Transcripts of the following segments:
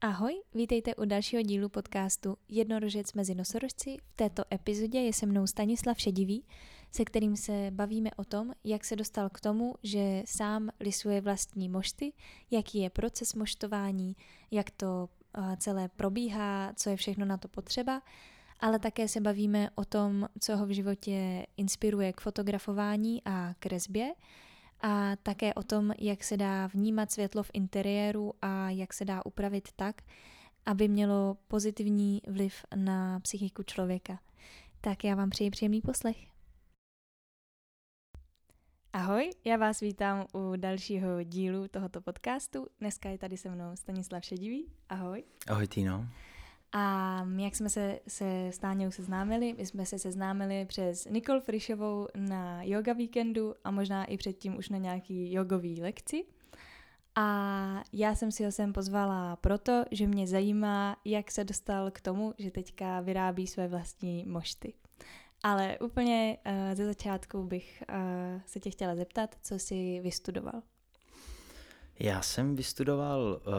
Ahoj, vítejte u dalšího dílu podcastu Jednorožec mezi nosorožci. V této epizodě je se mnou Stanislav Šedivý, se kterým se bavíme o tom, jak se dostal k tomu, že sám lisuje vlastní mošty, jaký je proces moštování, jak to celé probíhá, co je všechno na to potřeba, ale také se bavíme o tom, co ho v životě inspiruje k fotografování a kresbě, a také o tom, jak se dá vnímat světlo v interiéru a jak se dá upravit tak, aby mělo pozitivní vliv na psychiku člověka. Tak já vám přeji příjemný poslech. Ahoj, já vás vítám u dalšího dílu tohoto podcastu. Dneska je tady se mnou Stanislav Šedivý. Ahoj. Ahoj Týno. A jak jsme se se Stáňou seznámili? My jsme se seznámili přes Nikol Frišovou na yoga víkendu a možná i předtím už na nějaký jogový lekci. A já jsem si ho sem pozvala proto, že mě zajímá, jak se dostal k tomu, že teďka vyrábí své vlastní mošty. Ale úplně uh, ze začátku bych uh, se tě chtěla zeptat, co jsi vystudoval. Já jsem vystudoval uh,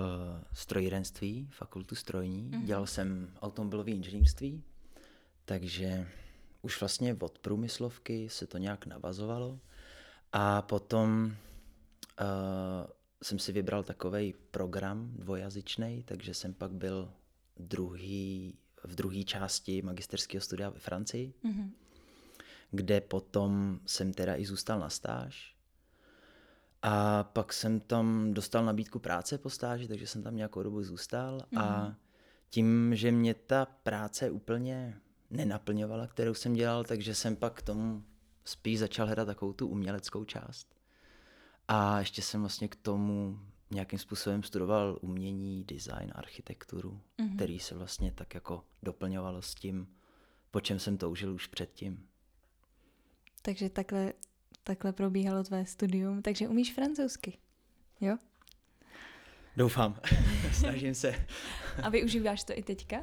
strojírenství, fakultu strojní, mm-hmm. dělal jsem automobilové inženýrství, takže už vlastně od průmyslovky se to nějak navazovalo. A potom uh, jsem si vybral takový program dvojazyčný, takže jsem pak byl druhý, v druhé části magisterského studia ve Francii, mm-hmm. kde potom jsem teda i zůstal na stáž a pak jsem tam dostal nabídku práce po stáži, takže jsem tam nějakou dobu zůstal mm. a mhm. tím, že mě ta práce úplně nenaplňovala, kterou jsem dělal, takže jsem pak k tomu spíš začal hledat takovou tu uměleckou část. A ještě jsem vlastně k tomu nějakým způsobem studoval umění, design, architekturu, mm-hmm. který se vlastně tak jako doplňovalo s tím, po čem jsem toužil už předtím. Takže takhle takhle probíhalo tvé studium, takže umíš francouzsky, jo? Doufám, snažím se. A využíváš to i teďka?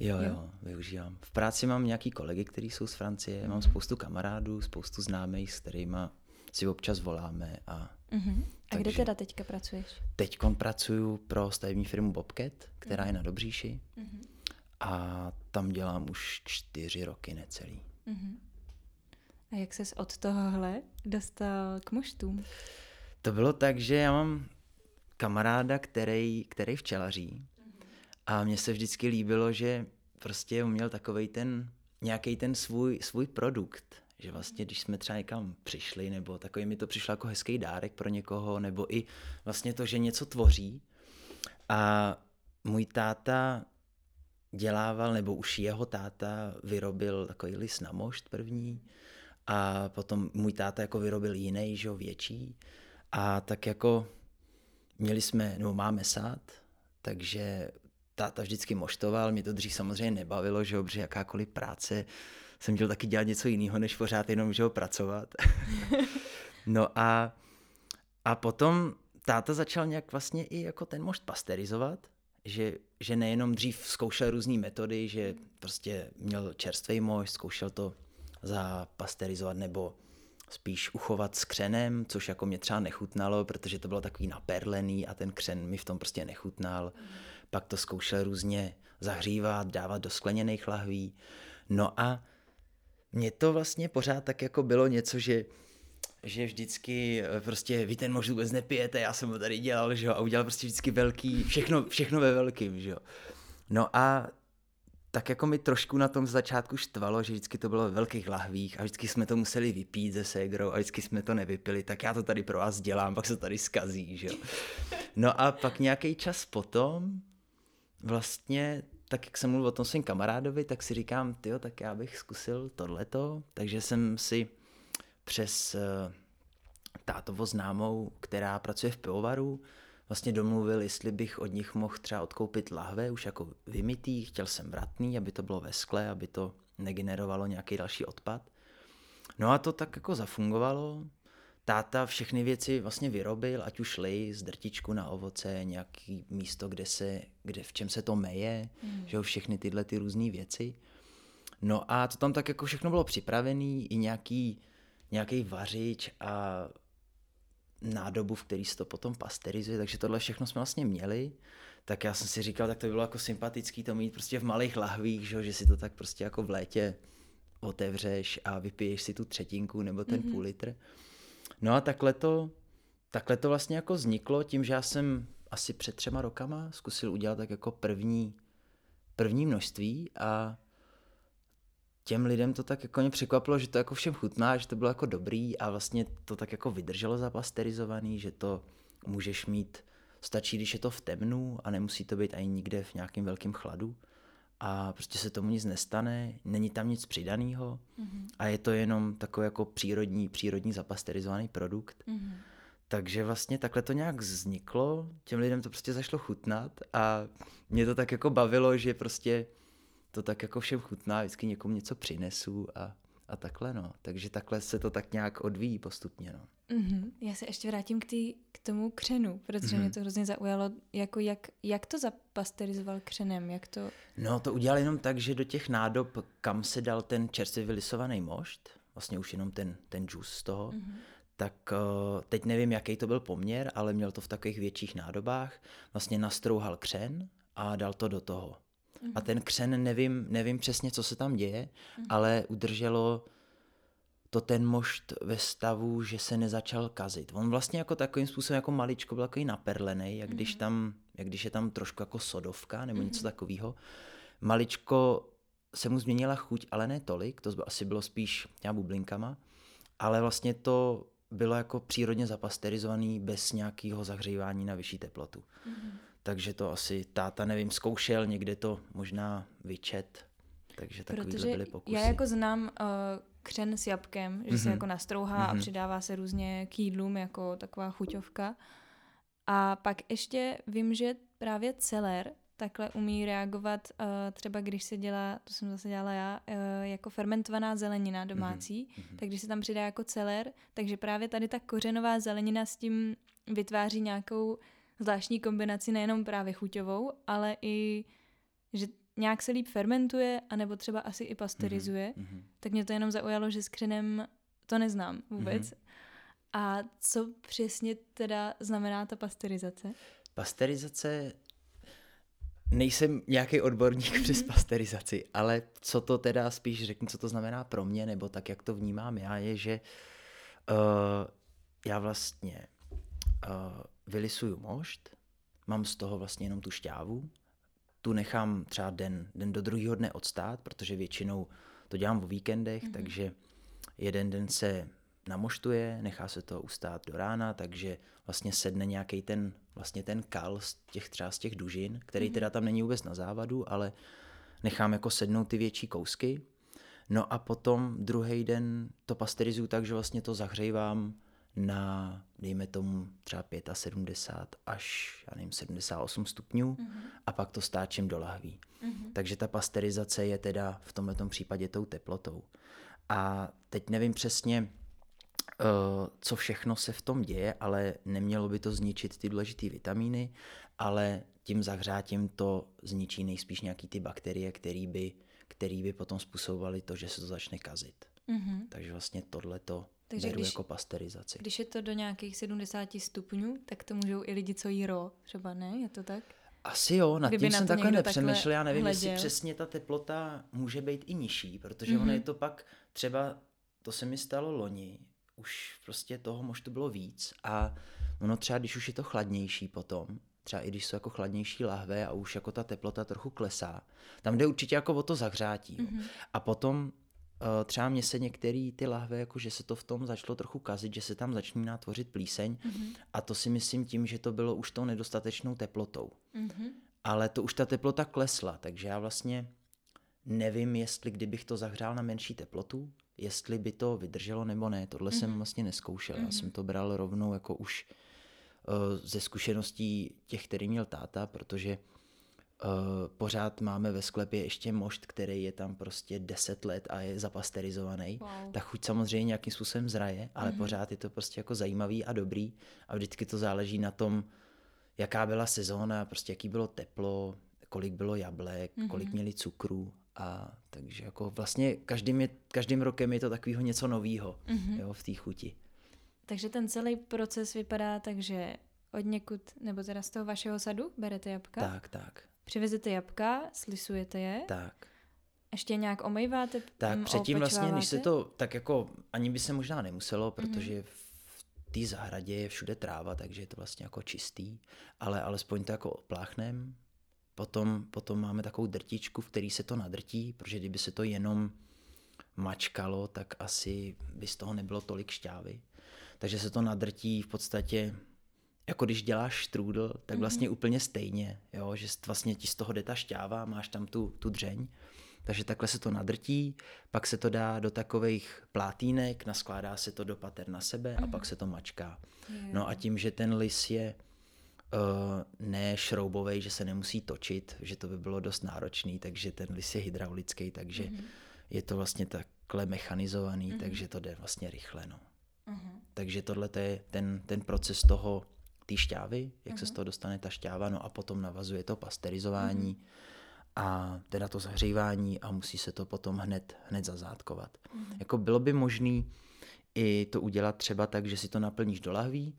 Jo, jo, jo, využívám. V práci mám nějaký kolegy, kteří jsou z Francie, mám mhm. spoustu kamarádů, spoustu známých, s kterými si občas voláme. A, uh-huh. a kde teda teďka pracuješ? Teď pracuju pro stavební firmu Bobcat, která uh-huh. je na Dobříši. Uh-huh. A tam dělám už čtyři roky necelý. Uh-huh. A jak ses od tohohle dostal k moštům? To bylo tak, že já mám kamaráda, který, který včelaří a mně se vždycky líbilo, že prostě měl takový ten, nějaký ten svůj, svůj produkt, že vlastně, když jsme třeba někam přišli, nebo takový mi to přišlo jako hezký dárek pro někoho, nebo i vlastně to, že něco tvoří. A můj táta dělával, nebo už jeho táta vyrobil takový list na mošt první, a potom můj táta jako vyrobil jiný, že jo, větší. A tak jako měli jsme, nebo máme sád, takže táta vždycky moštoval, mě to dřív samozřejmě nebavilo, že jo, protože jakákoliv práce jsem chtěl taky dělat něco jiného, než pořád jenom, že jo, pracovat. no a, a potom táta začal nějak vlastně i jako ten mošt pasterizovat, že, že nejenom dřív zkoušel různé metody, že prostě měl čerstvý mošt, zkoušel to zapasterizovat nebo spíš uchovat s křenem, což jako mě třeba nechutnalo, protože to bylo takový naperlený a ten křen mi v tom prostě nechutnal. Mm. Pak to zkoušel různě zahřívat, dávat do skleněných lahví. No a mně to vlastně pořád tak jako bylo něco, že že vždycky eh, prostě vy ten mož vůbec nepijete, já jsem ho tady dělal, že jo, a udělal prostě vždycky velký, všechno, všechno ve velkým, že jo. No a tak jako mi trošku na tom začátku štvalo, že vždycky to bylo ve velkých lahvích a vždycky jsme to museli vypít ze ségrou a vždycky jsme to nevypili, tak já to tady pro vás dělám, pak se tady skazí, že jo. No a pak nějaký čas potom vlastně, tak jak jsem mluvil o tom svým kamarádovi, tak si říkám, tyjo, tak já bych zkusil tohleto, takže jsem si přes uh, tátovo známou, která pracuje v pivovaru, vlastně domluvil, jestli bych od nich mohl třeba odkoupit lahve, už jako vymytý, chtěl jsem vratný, aby to bylo ve skle, aby to negenerovalo nějaký další odpad. No a to tak jako zafungovalo. Táta všechny věci vlastně vyrobil, ať už z drtičku na ovoce, nějaký místo, kde se, kde, v čem se to meje, mm. že jo, všechny tyhle ty různé věci. No a to tam tak jako všechno bylo připravený, i nějaký, nějaký vařič a nádobu, v který se to potom pasterizuje, takže tohle všechno jsme vlastně měli. tak já jsem si říkal, tak to by bylo jako sympatický to mít prostě v malých lahvích, že, že si to tak prostě jako v létě otevřeš a vypiješ si tu třetinku nebo ten mm-hmm. půl litr. No a takhle to, takhle to vlastně jako vzniklo tím, že já jsem asi před třema rokama zkusil udělat tak jako první, první množství a těm lidem to tak jako mě překvapilo, že to jako všem chutná, že to bylo jako dobrý a vlastně to tak jako vydrželo zapasterizovaný, že to můžeš mít, stačí, když je to v temnu a nemusí to být ani nikde v nějakém velkém chladu a prostě se tomu nic nestane, není tam nic přidaného mm-hmm. a je to jenom takový jako přírodní, přírodní zapasterizovaný produkt. Mm-hmm. Takže vlastně takhle to nějak vzniklo, těm lidem to prostě zašlo chutnat a mě to tak jako bavilo, že prostě to tak jako všem chutná, vždycky někomu něco přinesu a, a takhle no. Takže takhle se to tak nějak odvíjí postupně no. Mm-hmm. Já se ještě vrátím k, tý, k tomu křenu, protože mm-hmm. mě to hrozně zaujalo, jako jak, jak to zapasterizoval křenem, jak to... No to udělal jenom tak, že do těch nádob, kam se dal ten čerstvě vylisovaný mošt, vlastně už jenom ten, ten džus z toho, mm-hmm. tak uh, teď nevím, jaký to byl poměr, ale měl to v takových větších nádobách, vlastně nastrouhal křen a dal to do toho. Mm-hmm. A ten křen, nevím, nevím přesně, co se tam děje, mm-hmm. ale udrželo to ten mošt ve stavu, že se nezačal kazit. On vlastně jako takovým způsobem jako maličko byl takový naperlený, jak když, mhm. tam, jak když je tam trošku jako sodovka nebo mm-hmm. něco takového. Maličko se mu změnila chuť, ale ne tolik, to asi bylo spíš těma bublinkama, ale vlastně to bylo jako přírodně zapasterizovaný bez nějakého zahřívání na vyšší teplotu. Mm-hmm. Takže to asi táta, nevím, zkoušel, někde to možná vyčet, takže takovýhle byly pokusy. já jako znám uh, křen s jabkem, že mm-hmm. se mhm. jako nastrouhá mm-hmm. a mhm. přidává se různě k jídlům jako taková chuťovka. A pak ještě vím, že právě celer takhle umí reagovat, uh, třeba když se dělá, to jsem zase dělala já, uh, jako fermentovaná zelenina domácí, mm-hmm. tak když se tam přidá jako celer, takže právě tady ta kořenová zelenina s tím vytváří nějakou zvláštní kombinaci nejenom právě chuťovou, ale i, že nějak se líp fermentuje, anebo třeba asi i pasterizuje, mm-hmm. tak mě to jenom zaujalo, že s křenem to neznám vůbec. Mm-hmm. A co přesně teda znamená ta pasterizace? Pasterizace nejsem nějaký odborník mm-hmm. přes pasterizaci, ale co to teda spíš řeknu, co to znamená pro mě, nebo tak, jak to vnímám já, je, že uh, já vlastně uh, vylisuju mošt, mám z toho vlastně jenom tu šťávu, tu nechám třeba den, den do druhého dne odstát, protože většinou to dělám o víkendech, mm-hmm. takže jeden den se namoštuje, nechá se to ustát do rána, takže vlastně sedne nějaký ten, vlastně ten kal z těch třeba z těch dužin, který mm-hmm. teda tam není vůbec na závadu, ale nechám jako sednout ty větší kousky. No a potom druhý den to pasterizuju tak, že vlastně to zahřejvám na, dejme tomu, třeba 75 až, já nevím, 78 stupňů mm-hmm. a pak to stáčím do lahví. Mm-hmm. Takže ta pasterizace je teda v tomto případě tou teplotou. A teď nevím přesně, uh, co všechno se v tom děje, ale nemělo by to zničit ty důležité vitamíny, ale tím zahřátím to zničí nejspíš nějaký ty bakterie, které by, který by potom způsobovaly to, že se to začne kazit. Mm-hmm. Takže vlastně tohle to takže beru když, jako pasterizaci. Když je to do nějakých 70 stupňů, tak to můžou i lidi, co jí ro, třeba ne? Je to tak? Asi jo, nad Kdyby tím na jsem takhle nepřemýšlel, já nevím, hleděl. jestli přesně ta teplota může být i nižší, protože mm-hmm. ono je to pak třeba, to se mi stalo loni, už prostě toho možná bylo víc a ono třeba, když už je to chladnější potom, třeba i když jsou jako chladnější lahve a už jako ta teplota trochu klesá, tam jde určitě jako o to zahřátí. Mm-hmm. A potom třeba mě se některé ty lahve, jako že se to v tom začalo trochu kazit, že se tam začíná tvořit plíseň mm-hmm. a to si myslím tím, že to bylo už tou nedostatečnou teplotou. Mm-hmm. Ale to už ta teplota klesla, takže já vlastně nevím, jestli kdybych to zahřál na menší teplotu, jestli by to vydrželo nebo ne. Tohle mm-hmm. jsem mhm. vlastně neskoušel. Mm-hmm. Já jsem to bral rovnou jako už uh, ze zkušeností těch, který měl táta, protože Uh, pořád máme ve sklepě ještě mošt, který je tam prostě 10 let a je zapasterizovaný. Wow. Ta chuť samozřejmě nějakým způsobem zraje, ale mm-hmm. pořád je to prostě jako zajímavý a dobrý a vždycky to záleží na tom, jaká byla sezóna, prostě jaký bylo teplo, kolik bylo jablek, mm-hmm. kolik měli cukru a takže jako vlastně každým, je, každým rokem je to takového něco nového mm-hmm. jo, v té chuti. Takže ten celý proces vypadá tak, že od někud, nebo teda z toho vašeho sadu berete jabka? Tak, tak. Přivezete jabka, slisujete je. Tak. Ještě nějak omejváte? Tak mm, předtím vlastně, než se to, tak jako ani by se možná nemuselo, Mhm. protože v té zahradě je všude tráva, takže je to vlastně jako čistý, ale alespoň to jako opláchnem. Potom, potom máme takovou drtičku, v který se to nadrtí, protože kdyby se to jenom mačkalo, tak asi by z toho nebylo tolik šťávy. Takže se to nadrtí v podstatě, jako když děláš štrůdl, tak vlastně mm-hmm. úplně stejně, jo? že vlastně ti z toho jde ta šťáva, máš tam tu, tu dřeň, takže takhle se to nadrtí, pak se to dá do takových plátínek, naskládá se to do pater na sebe a pak se to mačká. No a tím, že ten lis je uh, ne šroubovej, že se nemusí točit, že to by bylo dost náročný, takže ten lis je hydraulický, takže mm-hmm. je to vlastně takhle mechanizovaný, mm-hmm. takže to jde vlastně rychle. No. Mhm. Takže tohle to je ten, ten proces toho, té šťávy, jak se z toho dostane ta šťáva, no a potom navazuje to pasterizování a teda to zahřívání a musí se to potom hned, hned zazátkovat. Jako bylo by možné i to udělat třeba tak, že si to naplníš do lahví,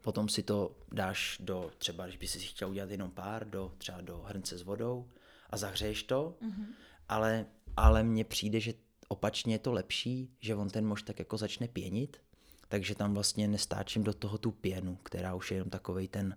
potom si to dáš do, třeba když by si chtěl udělat jenom pár, do, třeba do hrnce s vodou a zahřeješ to, ale, ale mně přijde, že opačně je to lepší, že on ten mož tak jako začne pěnit, takže tam vlastně nestáčím do toho tu pěnu, která už je jenom takovej ten,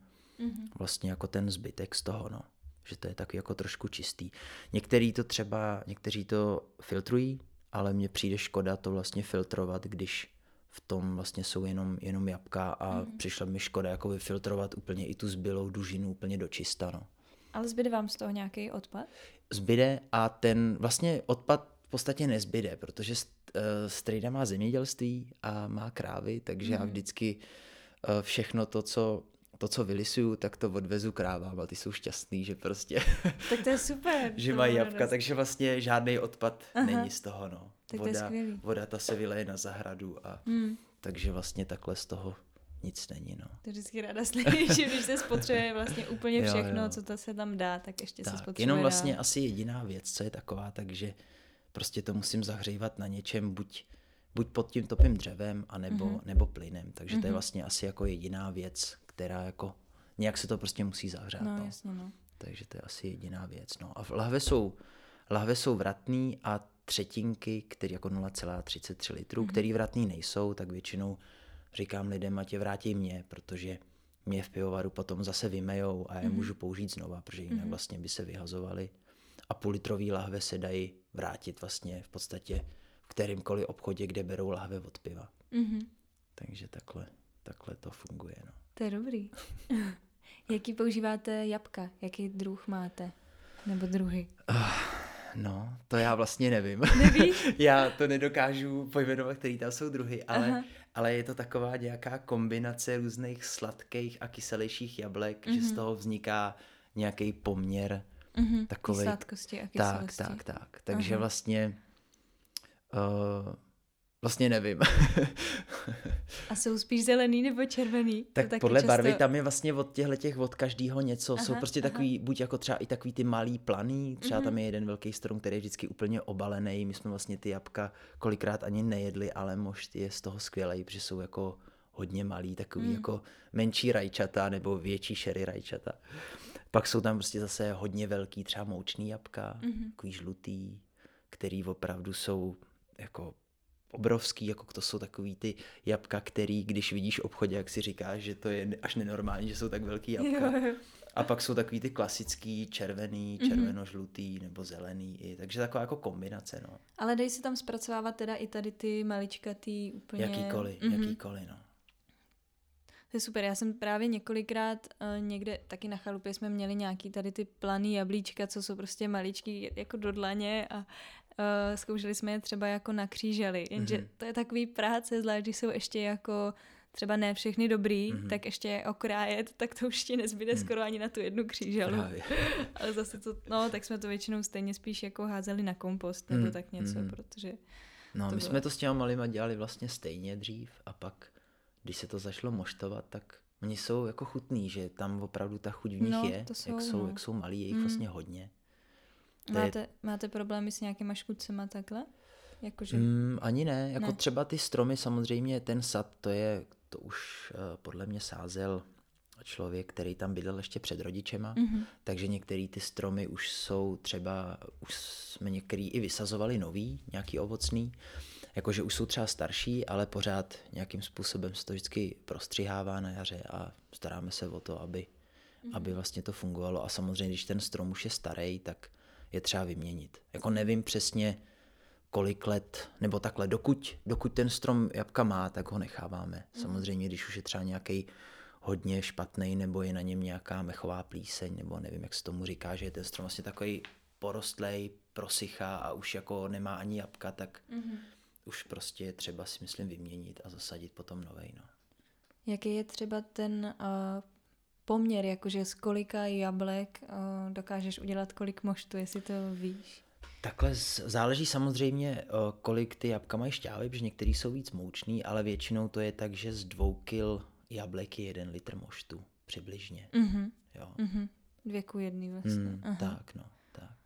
vlastně jako ten zbytek z toho, no. Že to je tak jako trošku čistý. Některý to třeba, někteří to filtrují, ale mně přijde škoda to vlastně filtrovat, když v tom vlastně jsou jenom, jenom jabka a mm. přišla mi škoda jako vyfiltrovat úplně i tu zbylou dužinu úplně do čista, no. Ale zbyde vám z toho nějaký odpad? Zbyde a ten vlastně odpad v podstatě nezbyde, protože eh, strejda má zemědělství a má krávy, takže já vždycky eh, všechno to, co to, co vylisuju, tak to odvezu krávám a ty jsou šťastný, že prostě, Tak to je super. že mají jabka, radost. takže vlastně žádný odpad Aha. není z toho, no. Tak to je Voda, skvělý. voda ta se vyleje na zahradu a Hmm. takže vlastně takhle z toho nic není, no. To vždycky ráda slyším, když se spotřebuje vlastně úplně Jo, všechno, jo. co to se tam dá, tak ještě se Tak, spotřebuje jenom vlastně asi jediná věc, co je taková, takže prostě to musím zahřívat na něčem, buď, buď pod tím topým dřevem, anebo, Mhm. mm-hmm. nebo plynem. Takže mm-hmm. to je vlastně asi jako jediná věc, která jako, nějak se to prostě musí zahřát. No, No, jasně, no. Takže to je asi jediná věc. No. A v lahve jsou, lahve jsou vratný a třetinky, které jako 0,33 litrů, mm-hmm. který vratný nejsou, tak většinou říkám lidem, ať je vrátí mě, protože mě v pivovaru potom zase vymejou a je mm-hmm. můžu použít znova, protože jinak mm-hmm. vlastně by se vyhazovaly. A půl litrový lahve se dají vrátit vlastně v podstatě v kterémkoliv obchodě, kde berou lahve od piva. Mhm. Takže takhle, takhle to funguje. No. To je dobrý. Jaký používáte jabka? Jaký druh máte? Nebo druhy? No, to já vlastně nevím. Nevíš? já to nedokážu pojmenovat, který tam jsou druhy, ale, Aha. ale je to taková nějaká kombinace různých sladkých a kyselějších jablek, mm-hmm. že z toho vzniká nějaký poměr Mhm. takovej. Sladkosti a Tak, kyselosti. tak, tak. Takže Aha. vlastně uh, vlastně nevím. A jsou spíš zelený nebo červený? To tak taky podle často... barvy tam je vlastně od těchto těch od každého něco. Aha, jsou prostě aha. takový, buď jako třeba i takový ty malý planý, třeba Mhm. tam je jeden velký strom, který je vždycky úplně obalený. My jsme vlastně ty jabka kolikrát ani nejedli, ale mož je z toho skvělý, protože jsou jako hodně malý, takový Mm. jako menší rajčata nebo větší šery rajčata. Pak jsou tam prostě zase hodně velký třeba moučný jabka, Mhm. takový žlutý, který opravdu jsou jako obrovský, jako to jsou takový ty jabka, který, když vidíš v obchodě, jak si říkáš, že to je až nenormální, že jsou tak velký jabka. Jo, jo. A pak jsou takový ty klasický červený, Mhm. červeno-žlutý nebo zelený. I, takže taková jako kombinace, no. Ale dají se tam zpracovávat teda i tady ty maličkatý úplně... Jakýkoliv, Mhm. jakýkoliv, no. To je super, já jsem právě několikrát uh, někde, taky na chalupě jsme měli nějaký tady ty planý jablíčka, co jsou prostě maličký jako do dlaně a uh, zkoušeli jsme je třeba jako na kříželi, jenže Mhm. to je takový práce, zvlášť když jsou ještě jako třeba ne všechny dobrý, Mhm. tak ještě je okrájet, tak to už ti nezbyde Mhm. skoro ani na tu jednu kříželu. Ale zase to, no, tak jsme to většinou stejně spíš jako házeli na kompost nebo Mhm, tak něco, mhm. protože No, my bylo- jsme to s těma malýma dělali vlastně stejně dřív a pak, když se to začalo moštovat, tak oni jsou jako chutný, že tam opravdu ta chuť v nich No, je, to jsou, jak, jsou, no. jak jsou malí, je jich Mm. vlastně hodně. To je- máte, máte problémy s nějakýma škůdcema takhle? Jakože... Mm, ani ne, jako Ne. třeba ty stromy samozřejmě, ten sad, to je, to už uh, podle mě sázel člověk, který tam bydlel ještě před rodičema, mm-hmm. takže některé ty stromy už jsou třeba, už jsme některý i vysazovali nový, nějaký ovocný, jakože už jsou třeba starší, ale pořád nějakým způsobem se to vždycky prostřihává na jaře a staráme se o to, aby, mm-hmm. aby vlastně to fungovalo. A samozřejmě, když ten strom už je starý, tak je třeba vyměnit. Jako nevím přesně, kolik let, nebo takhle, dokud, dokud ten strom jabka má, tak ho necháváme. Mm. Samozřejmě, když už je třeba nějaký hodně špatný, nebo je na něm nějaká mechová plíseň, nebo nevím, jak se tomu říká, že je ten strom vlastně takový porostlej, prosychá a už jako nemá ani jabka, tak mm-hmm. Už prostě je třeba si myslím vyměnit a zasadit potom novej. No. Jaký je třeba ten uh, poměr, jakože z kolika jablek uh, dokážeš udělat kolik moštu, jestli to víš? Takhle záleží samozřejmě, kolik ty jabka mají šťávy, protože některý jsou víc moučný, ale většinou to je tak, že z dvou kil jablek je jeden litr moštu, přibližně. Mm-hmm. Jo. Mm-hmm. Dvě ku jedný vlastně. Mm, tak, no, tak.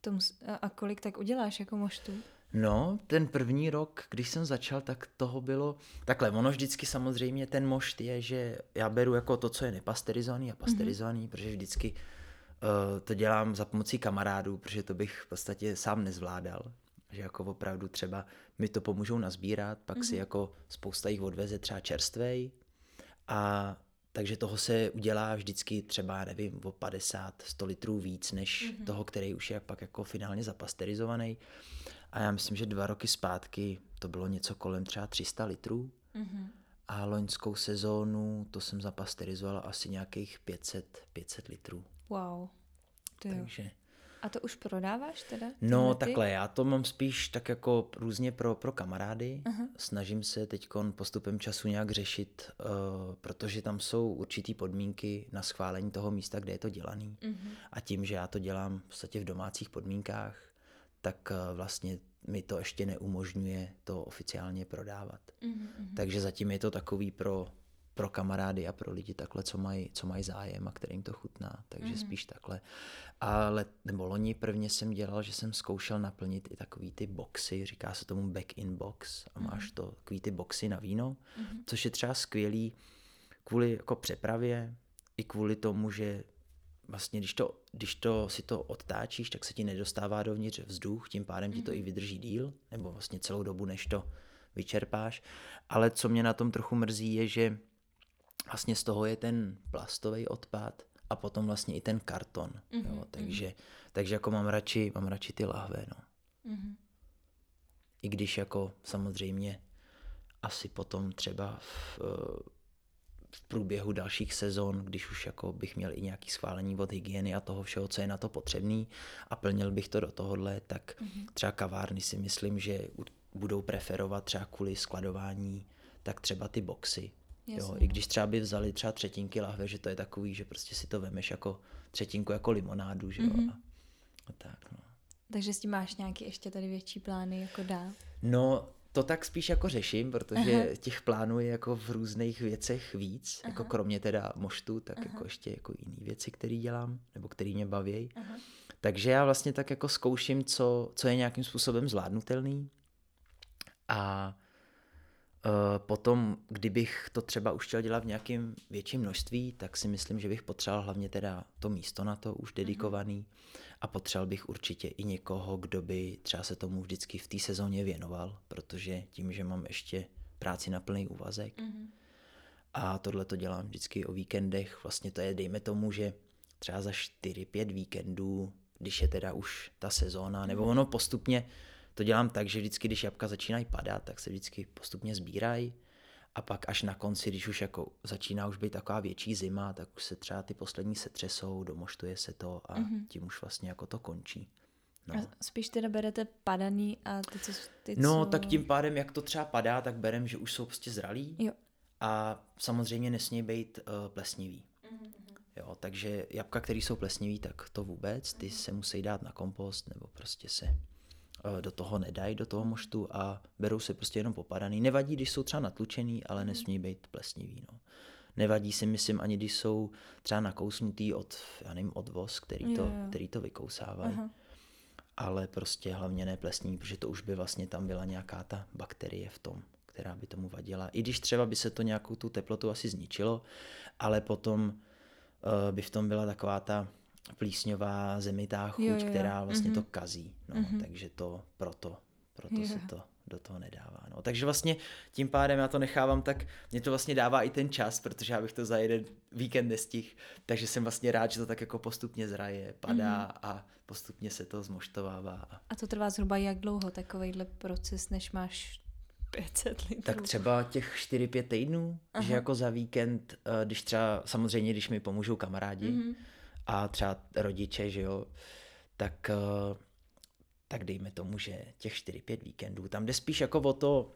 To mus- a kolik tak uděláš jako moštu? No, ten první rok, když jsem začal, tak toho bylo... Takhle, ono vždycky samozřejmě ten mošt je, že já beru jako to, co je nepasterizovaný a pasterizovaný, mm-hmm. protože vždycky uh, to dělám za pomocí kamarádů, protože to bych v podstatě sám nezvládal. Že jako opravdu třeba mi to pomůžou nazbírat, pak mm-hmm. si mhm. jako spousta jich odveze třeba čerstvej a takže toho se udělá vždycky třeba, nevím, o 50-100 litrů víc, než mm-hmm. toho, který už je pak jako finálně zapasterizovaný. A já myslím, že dva roky zpátky to bylo něco kolem třeba 300 litrů. Mm-hmm. A loňskou sezónu to jsem zapasterizovala asi nějakých 500, 500 litrů. Wow. To Takže... A to už prodáváš teda? No ty? takhle, já to mám spíš tak jako různě pro, pro kamarády. Uh-huh. Snažím se teď postupem času nějak řešit, uh, protože tam jsou určitý podmínky na schválení toho místa, kde je to dělaný. Uh-huh. A tím, že já to dělám v podstatě v domácích podmínkách, tak uh, vlastně mi to ještě neumožňuje to oficiálně prodávat. Uh-huh. Takže zatím je to takový pro pro kamarády a pro lidi takhle, co mají, co mají zájem a kterým to chutná, takže mm-hmm. spíš takhle. Ale nebo loni prvně jsem dělal, že jsem zkoušel naplnit i takový ty boxy, říká se tomu back in box a máš mm-hmm. to takový ty boxy na víno, mm-hmm. což je třeba skvělý kvůli jako přepravě i kvůli tomu, že vlastně když to, když to si to odtáčíš, tak se ti nedostává dovnitř vzduch, tím pádem mm-hmm. ti to i vydrží díl, nebo vlastně celou dobu, než to vyčerpáš. Ale co mě na tom trochu mrzí, je, že vlastně z toho je ten plastový odpad a potom vlastně i ten karton. Mm-hmm, jo, mhm. takže, mm-hmm. takže jako mám radši, mám radši ty lahve, no. Mm-hmm. I když jako samozřejmě asi potom třeba v, v průběhu dalších sezon, když už jako bych měl i nějaký schválení od hygieny a toho všeho, co je na to potřebný a plnil bych to do tohohle, tak mm-hmm. třeba kavárny si myslím, že budou preferovat třeba kvůli skladování, tak třeba ty boxy, Jo, I když třeba by vzali třeba třetinky lahve, že to je takový, že prostě si to vemeš jako třetinku jako limonádu, že jo. Mm-hmm. A, a tak, no. Takže s tím máš nějaký ještě tady větší plány jako dál? No, to tak spíš jako řeším, protože Aha. těch plánů je jako v různých věcech víc, jako Aha. jako kromě teda moštu, tak Aha. jako ještě jako jiné věci, které dělám, nebo které mě baví. Takže já vlastně tak jako zkouším, co, co je nějakým způsobem zvládnutelný a potom, kdybych to třeba už chtěl dělat v nějakém větším množství, tak si myslím, že bych potřeboval hlavně teda to místo na to už dedikovaný a potřeboval bych určitě i někoho, kdo by třeba se tomu vždycky v té sezóně věnoval, protože tím, že mám ještě práci na plný úvazek mm-hmm. a tohle to dělám vždycky o víkendech, vlastně to je, dejme tomu, že třeba za 4-5 víkendů, když je teda už ta sezóna, nebo mhm. ono postupně to dělám tak, že vždycky, když jabka začínají padat, tak se vždycky postupně sbírají a pak až na konci, když už jako začíná už být taková větší zima, tak už se třeba ty poslední se třesou, domoštuje se to a mm-hmm. tím už vlastně jako to končí. No. A spíš teda berete padaný a ty, co... Ty, no, co... tak tím pádem, jak to třeba padá, tak berem, že už jsou prostě zralí jo. a samozřejmě nesmí být uh, plesnivý. Mm-hmm. Jo, takže jabka, které jsou plesnivý, tak to vůbec, ty se musí dát na kompost nebo prostě se do toho nedají, do toho moštu a berou se prostě jenom popadaný. Nevadí, když jsou třeba natlučený, ale mhm. nesmí být plesnivý. No. Nevadí si, myslím, ani když jsou třeba nakousnutý od, já nevím, od voz, který to, který to vykousávají. Aha. Ale prostě hlavně ne plesní, protože to už by vlastně tam byla nějaká ta bakterie v tom, která by tomu vadila. I když třeba by se to nějakou tu teplotu asi zničilo, ale potom uh, by v tom byla taková ta plísňová zemitá chuť, jo, jo, jo. která vlastně mm-hmm. to kazí. No, mm-hmm. Takže to proto, proto jo. se to do toho nedává. No. Takže vlastně tím pádem já to nechávám tak, mě to vlastně dává i ten čas, protože já bych to za jeden víkend nestihl, takže jsem vlastně rád, že to tak jako postupně zraje, padá mm-hmm. a postupně se to zmoštovává. A to trvá zhruba jak dlouho takovýhle proces, než máš 500 litrů? Tak třeba těch 4-5 týdnů, Aha. že jako za víkend, eh, když třeba, samozřejmě, když mi pomůžou kamarádi mm-hmm. A třeba rodiče, že jo, tak, eh, tak dejme tomu, že těch 4-5 víkendů, tam jde spíš jako o to,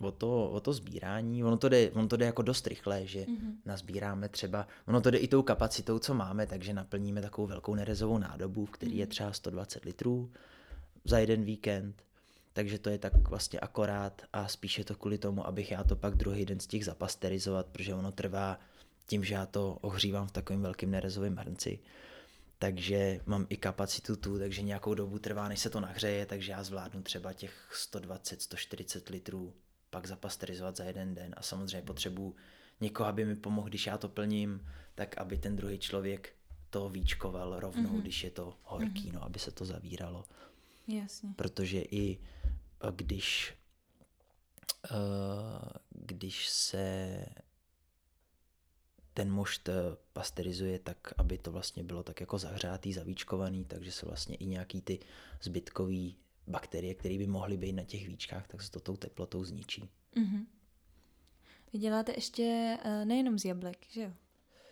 o to, o to sbírání, ono to, jde, ono to jde jako dost rychle, že mm-hmm. nazbíráme třeba, ono to jde i tou kapacitou, co máme, takže naplníme takovou velkou nerezovou nádobu, v který mm-hmm. je mhm. třeba 120 litrů za jeden víkend, takže to je tak vlastně akorát a spíše to kvůli tomu, abych já to pak druhý den stihl zapasterizovat, protože ono trvá tím, že já to ohřívám v takovém velkém nerezovém hrnci, takže mám i kapacitu tu, takže nějakou dobu trvá, než se to nahřeje, takže já zvládnu třeba těch 120-140 litrů pak zapasterizovat za jeden den a samozřejmě potřebuji někoho, aby mi pomohl, když já to plním, tak aby ten druhý člověk to víčkoval rovnou, mm-hmm. když je to horký, mm-hmm. no, aby se to zavíralo. Jasně. Protože i eh, když uh, když se ten mošt eh, pasterizuje tak, aby to vlastně bylo tak jako zahřátý, zavíčkovaný, takže se vlastně i nějaký ty zbytkový bakterie, které by mohly být na těch víčkách, tak se to tou teplotou zničí. Mm-hmm. Vy děláte ještě uh, nejenom z jablek, že jo?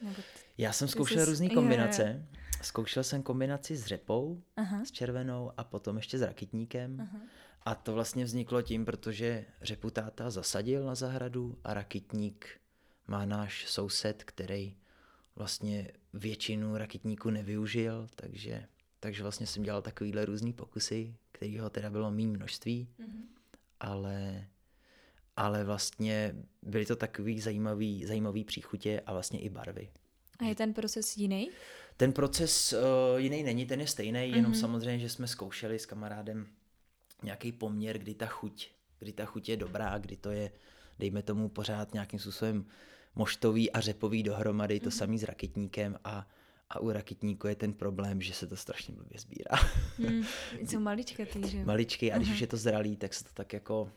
Nebo t- Já jsem zkoušel různé kombinace. Jo, jo. Zkoušel jsem kombinaci s řepou, Aha. s červenou a potom ještě s rakitníkem. Aha. A to vlastně vzniklo tím, protože řepu táta zasadil na zahradu a rakitník má náš soused, který vlastně většinu rakitníků nevyužil, takže, takže vlastně jsem dělal takovýhle různý pokusy, kterého teda bylo mý množství, mm-hmm. ale, ale vlastně byly to takový zajímavý, zajímavý příchutě a vlastně i barvy. A je ten proces jiný? Ten proces uh, jiný není, ten je stejný, mm-hmm. jenom samozřejmě, že jsme zkoušeli s kamarádem nějaký poměr, kdy ta chuť, kdy ta chuť je dobrá, kdy to je, dejme tomu, pořád nějakým způsobem moštový a řepový dohromady, mm-hmm. to mhm. samý s raketníkem a a u rakitníku je ten problém, že se to strašně blbě sbírá. Hmm, jsou maličkatý, že Maličky a když uh-huh. už je to zralý, tak se to tak jako uh,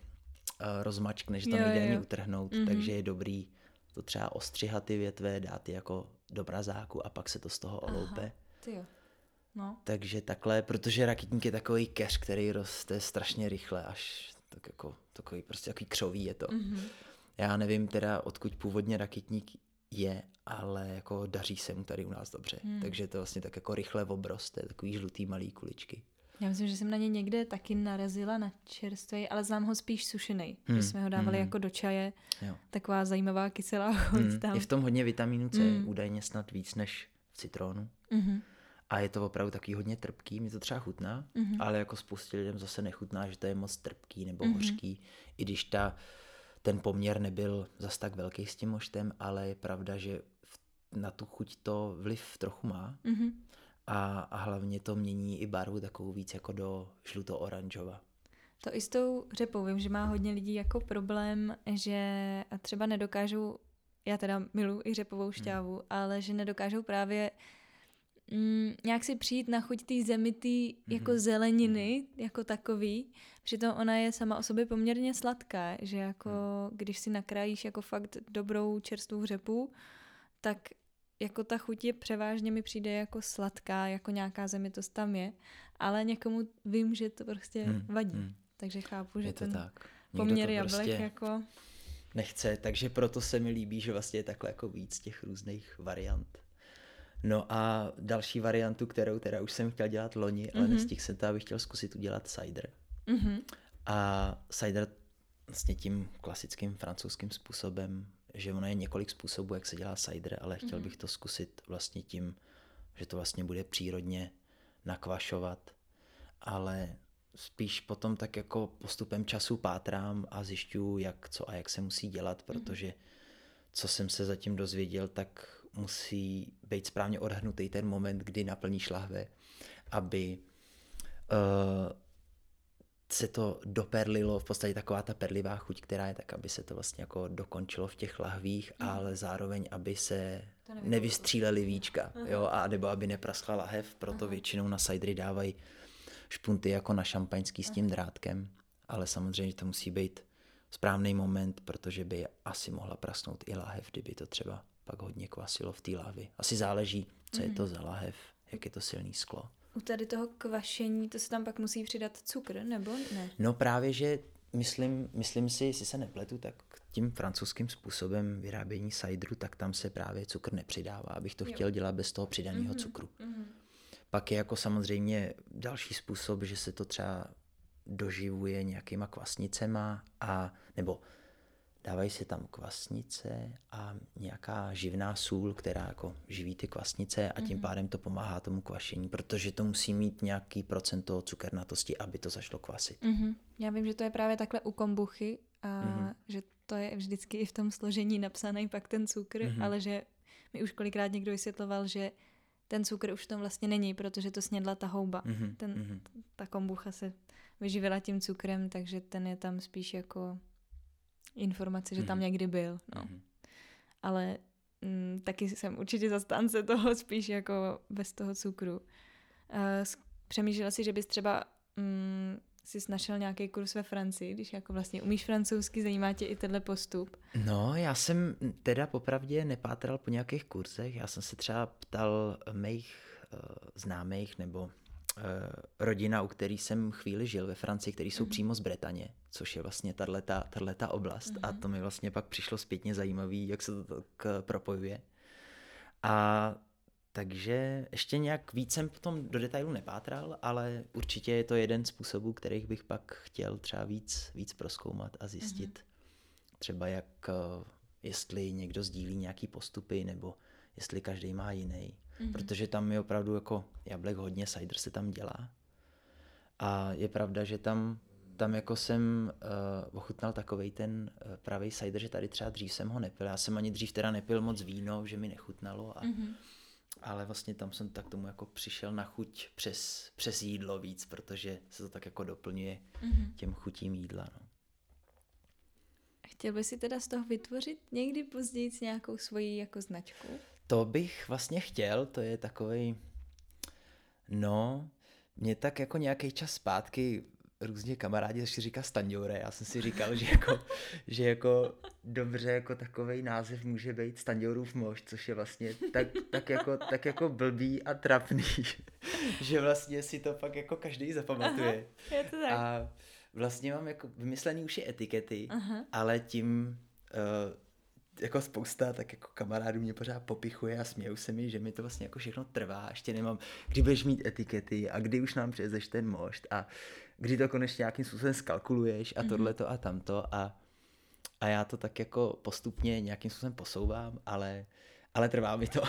rozmačkne, že to nejde ani utrhnout, uh-huh. takže je dobrý to třeba ostřihat ty větve, dát je jako do brazáku a pak se to z toho oloupe. Aha, no. Takže takhle, protože rakitník je takový keř, který roste strašně rychle, až tak jako takový prostě takový křový je to. Mm-hmm. Já nevím teda, odkud původně rakitník je, ale jako daří se mu tady u nás dobře. Hmm. Takže to vlastně tak jako rychle obroste, takový žlutý malý kuličky. Já myslím, že jsem na ně někde taky narazila na čerstvý, ale znám ho spíš sušený. Hmm. Že jsme ho dávali hmm. jako do čaje. Jo. Taková zajímavá kyselá chuť hmm. tam. Je v tom hodně vitamínu C, hmm. údajně snad víc než v citrónu. Hmm. A je to opravdu takový hodně trpký, mi to třeba chutná, hmm ale jako spoustě lidem zase nechutná, že to je moc trpký nebo hmm hořký. I když ta ten poměr nebyl zas tak velký s tím moštem, ale je pravda, že na tu chuť to vliv trochu má. Mm-hmm. A, a hlavně to mění i barvu takovou víc jako do žluto-oranžova. To i s tou řepou. Vím, že má hodně lidí jako problém, že třeba nedokážou, já teda miluji i řepovou šťávu, hmm. ale že nedokážou právě mm, nějak si přijít na chuť té zemitý mm-hmm. jako zeleniny, mm-hmm. jako takový. Přitom ona je sama o sobě poměrně sladká, že jako mm. když si nakrájíš jako fakt dobrou čerstvou řepu, tak jako ta chuť je převážně mi přijde jako sladká, jako nějaká zemitost tam je, ale někomu vím, že to prostě mm. vadí. Mm. Takže chápu, že je to ten tak. poměr to jablek prostě jako... Nechce, takže proto se mi líbí, že vlastně je takhle jako víc těch různých variant. No a další variantu, kterou teda už jsem chtěl dělat loni, ale mm-hmm. nestihl jsem to, abych chtěl zkusit udělat cider. Mm-hmm. A cider vlastně tím klasickým francouzským způsobem, že ono je několik způsobů, jak se dělá cider, ale chtěl mm-hmm. bych to zkusit vlastně tím, že to vlastně bude přírodně nakvašovat, ale spíš potom tak jako postupem času pátrám a zjišťuju, jak co a jak se musí dělat, mhm. protože co jsem se zatím dozvěděl, tak musí být správně odhrnutý ten moment, kdy naplníš lahve, aby uh, se to doperlilo, v podstatě taková ta perlivá chuť, která je tak, aby se to vlastně jako dokončilo v těch lahvích, mm. ale zároveň, aby se nevystříleli víčka, Aha. jo, a nebo aby nepraskla lahev, proto Aha. většinou na cidery dávají špunty jako na šampaňský s tím drátkem, ale samozřejmě to musí být správný moment, protože by asi mohla prasnout i lahev, kdyby to třeba pak hodně kvasilo v té lahvi. Asi záleží, co mm. je to za lahev, jak je to silný sklo. U tady toho kvašení, to se tam pak musí přidat cukr, nebo ne? No právě, že myslím, myslím si, jestli se nepletu, tak tím francouzským způsobem vyrábění cideru, tak tam se právě cukr nepřidává, abych to jo. chtěl dělat bez toho přidaného mm-hmm. cukru. Mm-hmm. Pak je jako samozřejmě další způsob, že se to třeba doživuje nějakýma kvasnicema a nebo dávají se tam kvasnice a nějaká živná sůl, která jako živí ty kvasnice a tím mm-hmm. pádem to pomáhá tomu kvašení, protože to musí mít nějaký procento cukernatosti, aby to zašlo kvasit. Mm-hmm. Já vím, že to je právě takhle u kombuchy a mm-hmm. že to je vždycky i v tom složení napsaný pak ten cukr, mm-hmm. ale že mi už kolikrát někdo vysvětloval, že ten cukr už v tom vlastně není, protože to snědla ta houba. Mm-hmm. Ten, mm-hmm. Ta kombucha se vyživila tím cukrem, takže ten je tam spíš jako informace, že mm-hmm. tam mhm. někdy byl. No. Mm-hmm. Ale mm, taky jsem určitě zastánce toho spíš jako bez toho cukru. Uh, přemýšlela si, že bys třeba mm, si našel nějaký kurz ve Francii, když jako vlastně umíš francouzsky, zajímá tě i tenhle postup? No, já jsem teda popravdě nepátral po nějakých kurzech, já jsem se třeba ptal mých uh, známých nebo rodina, u který jsem chvíli žil ve Francii, který jsou mm-hmm. přímo z Bretaně, což je vlastně tato oblast. Mm-hmm. A mhm. to mi vlastně pak přišlo zpětně zajímavý, jak se to tak propojuje. A takže ještě nějak víc jsem potom do detailu nepátral, ale určitě je to jeden z způsobů, kterých bych pak chtěl třeba víc, víc proskoumat a zjistit. Mm-hmm. Třeba jak, eh, jestli někdo sdílí nějaký postupy, nebo jestli každý má jiný mm-hmm. protože tam je opravdu jako jablek hodně, cider se tam dělá. A je pravda, že tam, tam jako jsem uh, ochutnal takovej ten uh, pravý cider, že tady třeba dřív jsem ho nepil. Já jsem ani dřív teda nepil moc víno, že mi nechutnalo. A, mm-hmm. Ale vlastně tam jsem tak tomu jako přišel na chuť přes, přes jídlo víc, protože se to tak jako doplňuje mm-hmm. těm chutím jídla. No. Chtěl by si teda z toho vytvořit někdy později nějakou svoji jako značku? To bych vlastně chtěl, to je takový, no, mě tak jako nějaký čas zpátky různě kamarádi začali říkat Stanďoure. Já jsem si říkal, že jako, že jako dobře jako takový název může být Stanďourův mož, což je vlastně tak, tak, jako, tak jako blbý a trapný, že vlastně si to pak jako každý zapamatuje. Aha, je to tak. A vlastně mám jako vymyslený už i etikety, Aha. ale tím uh, jako spousta tak jako kamarádů mě pořád popichuje a smějou se mi, že mi to vlastně jako všechno trvá, ještě nemám, kdy budeš mít etikety a kdy už nám přezeš ten mošt a kdy to konečně nějakým způsobem skalkuluješ a mm-hmm. tohleto a tamto a, a já to tak jako postupně nějakým způsobem posouvám, ale, ale trvá mi to.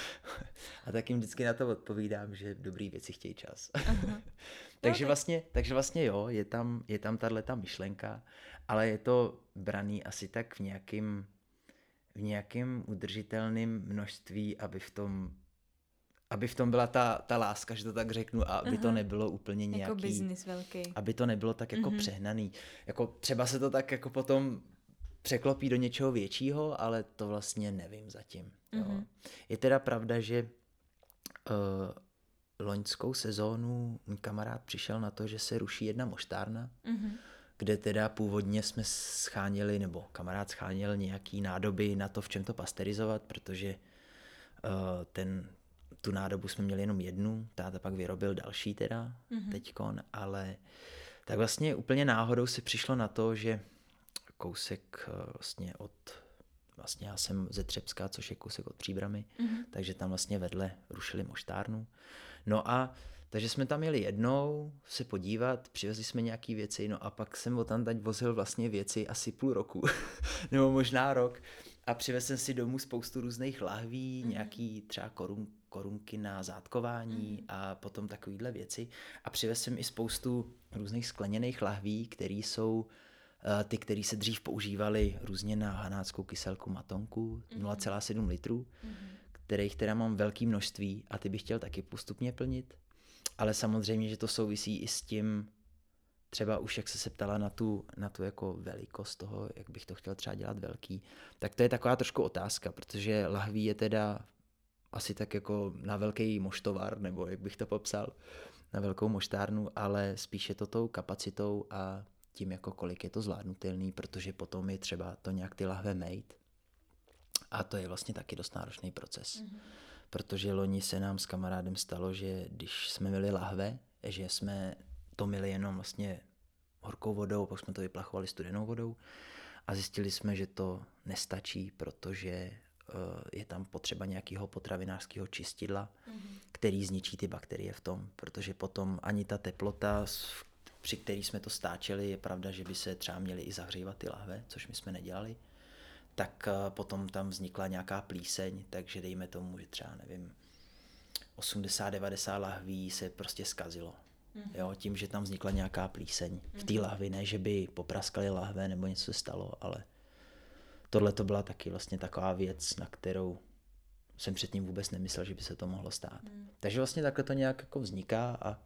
a tak jim vždycky na to odpovídám, že dobrý věci chtějí čas. takže, vlastně, takže vlastně jo, je tam, je tam tahle myšlenka, ale je to braný asi tak v nějakým v nějakém udržitelném množství, aby v tom aby v tom byla ta, ta láska, že to tak řeknu, a aby Aha. to nebylo úplně jako nějaký... Jako biznis velký. Aby to nebylo tak jako mm-hmm. přehnaný. Jako třeba se to tak jako potom překlopí do něčeho většího, ale to vlastně nevím zatím. Jo. Mm-hmm. Je teda pravda, že uh, loňskou sezónu kamarád přišel na to, že se ruší jedna moštárna, mm-hmm kde teda původně jsme scháněli, nebo kamarád scháněl nějaký nádoby na to, v čem to pasterizovat, protože uh, ten, tu nádobu jsme měli jenom jednu, táta pak vyrobil další teda mm-hmm. teďkon, ale tak vlastně úplně náhodou si přišlo na to, že kousek uh, vlastně od vlastně já jsem ze Třebska, což je kousek od Příbramy, mm-hmm. takže tam vlastně vedle rušili moštárnu. No a takže jsme tam jeli jednou se podívat, přivezli jsme nějaké věci, no a pak jsem o tam vozil vlastně věci asi půl roku, nebo možná rok. A přivezl jsem si domů spoustu různých lahví, mm. nějaký třeba korun, korunky na zátkování mm. a potom takovýhle věci. A přivezl jsem i spoustu různých skleněných lahví, které jsou uh, ty, které se dřív používaly různě na hanáckou kyselku matonku, mm. 0,7 litrů, mm. kterých teda mám velké množství a ty bych chtěl taky postupně plnit ale samozřejmě, že to souvisí i s tím, třeba už jak se se ptala na tu, na tu jako velikost toho, jak bych to chtěl třeba dělat velký, tak to je taková trošku otázka, protože lahví je teda asi tak jako na velký moštovar, nebo jak bych to popsal, na velkou moštárnu, ale spíše to tou kapacitou a tím, jako kolik je to zvládnutelný, protože potom je třeba to nějak ty lahve made. A to je vlastně taky dost náročný proces. Mm-hmm. Protože loni se nám s kamarádem stalo, že když jsme měli lahve, že jsme to měli jenom vlastně horkou vodou, pak jsme to vyplachovali studenou vodou a zjistili jsme, že to nestačí, protože eh, je tam potřeba nějakého potravinářského čistidla, mm-hmm. který zničí ty bakterie v tom, protože potom ani ta teplota, při který jsme to stáčeli, je pravda, že by se třeba měly i zahřívat ty lahve, což my jsme nedělali, tak eh, potom tam vznikla nějaká plíseň, takže dejme tomu, že třeba, nevím, 80-90 lahví se prostě skazilo. Mm-hmm. Jo, tím, že tam vznikla nějaká plíseň v té mhm. lahvi, ne, že by popraskali lahve nebo něco se stalo, ale tohle to byla taky vlastně taková věc, na kterou jsem předtím vůbec nemyslel, že by se to mohlo stát. Mm. Takže vlastně takhle to nějak jako vzniká a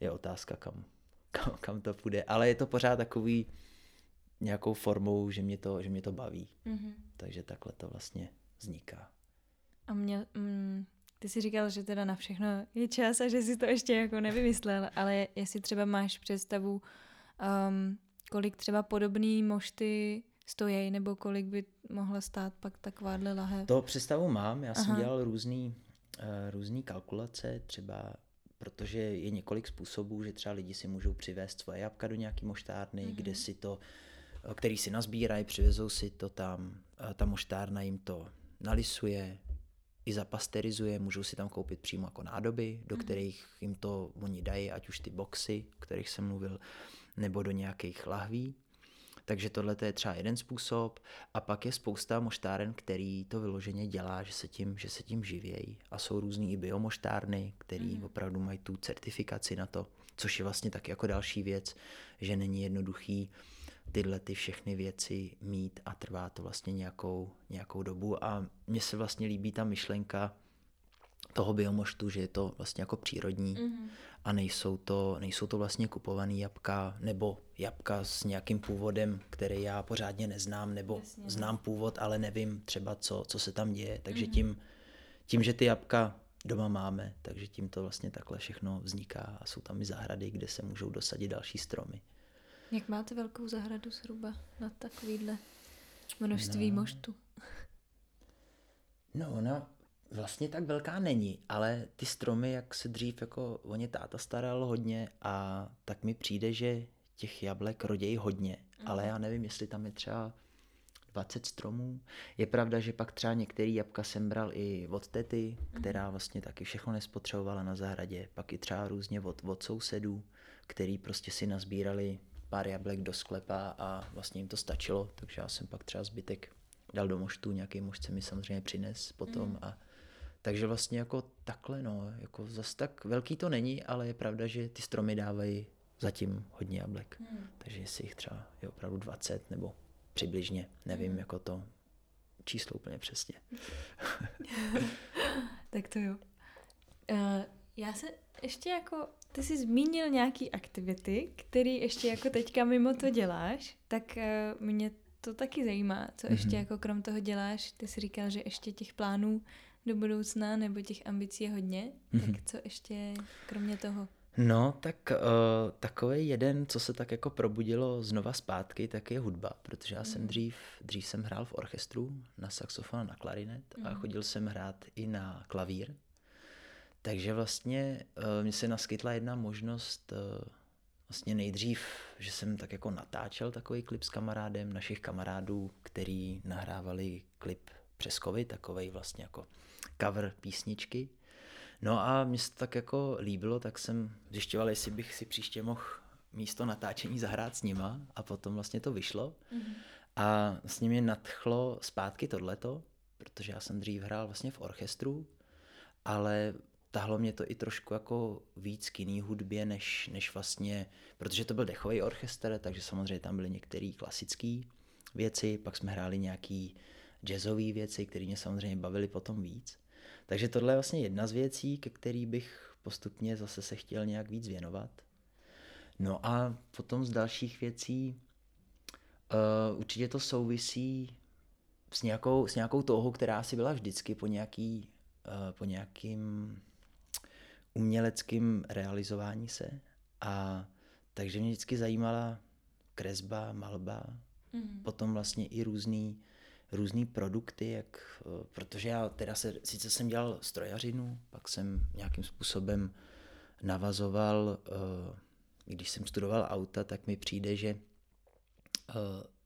je otázka, kam, kam, kam to půjde. Ale je to pořád takový nějakou formou, že mě to, že mě to baví. Mm-hmm. Takže takhle to vlastně vzniká. A mě, mm, ty jsi říkal, že teda na všechno je čas a že jsi to ještě jako nevymyslel, ale jestli třeba máš představu, um, kolik třeba podobný mošty stojí, nebo kolik by mohla stát pak takováhle lahev? To představu mám, já Aha. jsem dělal různý, uh, různý kalkulace, třeba protože je několik způsobů, že třeba lidi si můžou přivést svoje jabka do nějaký moštárny, mm-hmm. kde si to, eh, který si nazbírají, přivezou si to tam, ta moštárna jim to nalisuje, i zapasterizuje, můžou si tam koupit přímo jako nádoby, do mm. kterých jim to oni dají, ať už ty boxy, o kterých jsem mluvil, nebo do nějakých lahví. Takže tohle je třeba jeden způsob. A pak je spousta moštáren, který to vyloženě dělá, že se tím, že se tím živějí. A jsou různý i biomoštárny, který mm. opravdu mají tu certifikaci na to, což je vlastně tak jako další věc, že není jednoduchý tyhle ty všechny věci mít a trvá to vlastně nějakou, nějakou dobu a mně se vlastně líbí ta myšlenka toho biomoštu, že je to vlastně jako přírodní mm-hmm. a nejsou to, nejsou to vlastně kupované jabka nebo jabka s nějakým původem, který já pořádně neznám nebo Jasně. Znám původ, ale nevím třeba co, co se tam děje, takže mm-hmm. tím, tím, že ty jabka doma máme, takže tím to vlastně takhle všechno vzniká a jsou tam i zahrady, kde se můžou dosadit další stromy. Jak máte velkou zahradu zhruba na takovýhle množství no. moštů? No, ona vlastně tak velká není, ale ty stromy, jak se dřív jako o ně táta staral hodně a tak mi přijde, že těch jablek rodějí hodně, mm. ale já nevím, jestli tam je třeba 20 stromů. Je pravda, že pak třeba některý jabka jsem bral i od tety, která vlastně taky všechno nespotřebovala na zahradě, pak i třeba různě od, od sousedů, který prostě si nazbírali pár jablek do sklepa a vlastně jim to stačilo, takže já jsem pak třeba zbytek dal do moštu, nějaký mošce mi samozřejmě přines potom mm. a takže vlastně jako takhle, no, jako zas tak velký to není, ale je pravda, že ty stromy dávají zatím hodně jablek. Mm. Takže jestli jich třeba je opravdu 20 nebo přibližně, nevím, mm. jako to číslo úplně přesně. tak to jo. Uh, já se ještě jako ty jsi zmínil nějaký aktivity, které ještě jako teďka mimo to děláš, tak uh, mě to taky zajímá, co mm-hmm. ještě jako krom toho děláš. Ty jsi říkal, že ještě těch plánů do budoucna nebo těch ambicí je hodně, mm-hmm. tak co ještě kromě toho? No, tak uh, takový jeden, co se tak jako probudilo znova zpátky, tak je hudba, protože já jsem mhm. dřív, dřív jsem hrál v orchestru na saxofon a na klarinet mm. a mhm. chodil jsem hrát i na klavír, takže vlastně uh, mi se naskytla jedna možnost uh, vlastně nejdřív, že jsem tak jako natáčel takový klip s kamarádem našich kamarádů, který nahrávali klip přes COVID, takový vlastně jako cover písničky. No a mě se to tak jako líbilo, tak jsem zjišťoval, jestli bych si příště mohl místo natáčení zahrát s nima a potom vlastně to vyšlo. Mm-hmm. A vlastně mě nadchlo zpátky tohleto, protože já jsem dřív hrál vlastně v orchestru, ale tahlo mě to i trošku jako víc k jiný hudbě, než, než vlastně, protože to byl dechový orchestr, takže samozřejmě tam byly některé klasické věci, pak jsme hráli nějaký jazzové věci, které mě samozřejmě bavily potom víc. Takže tohle je vlastně jedna z věcí, ke který bych postupně zase se chtěl nějak víc věnovat. No a potom z dalších věcí uh, určitě to souvisí s nějakou, s nějakou touhou, která asi byla vždycky po nějaký, uh, po nějakým uměleckým realizování se. A takže mě vždycky zajímala kresba, malba, mm-hmm. potom vlastně i různý, různý produkty, jak, eh, protože já teda se, sice jsem dělal strojařinu, pak jsem nějakým způsobem navazoval, eh, když jsem studoval auta, tak mi přijde, že eh,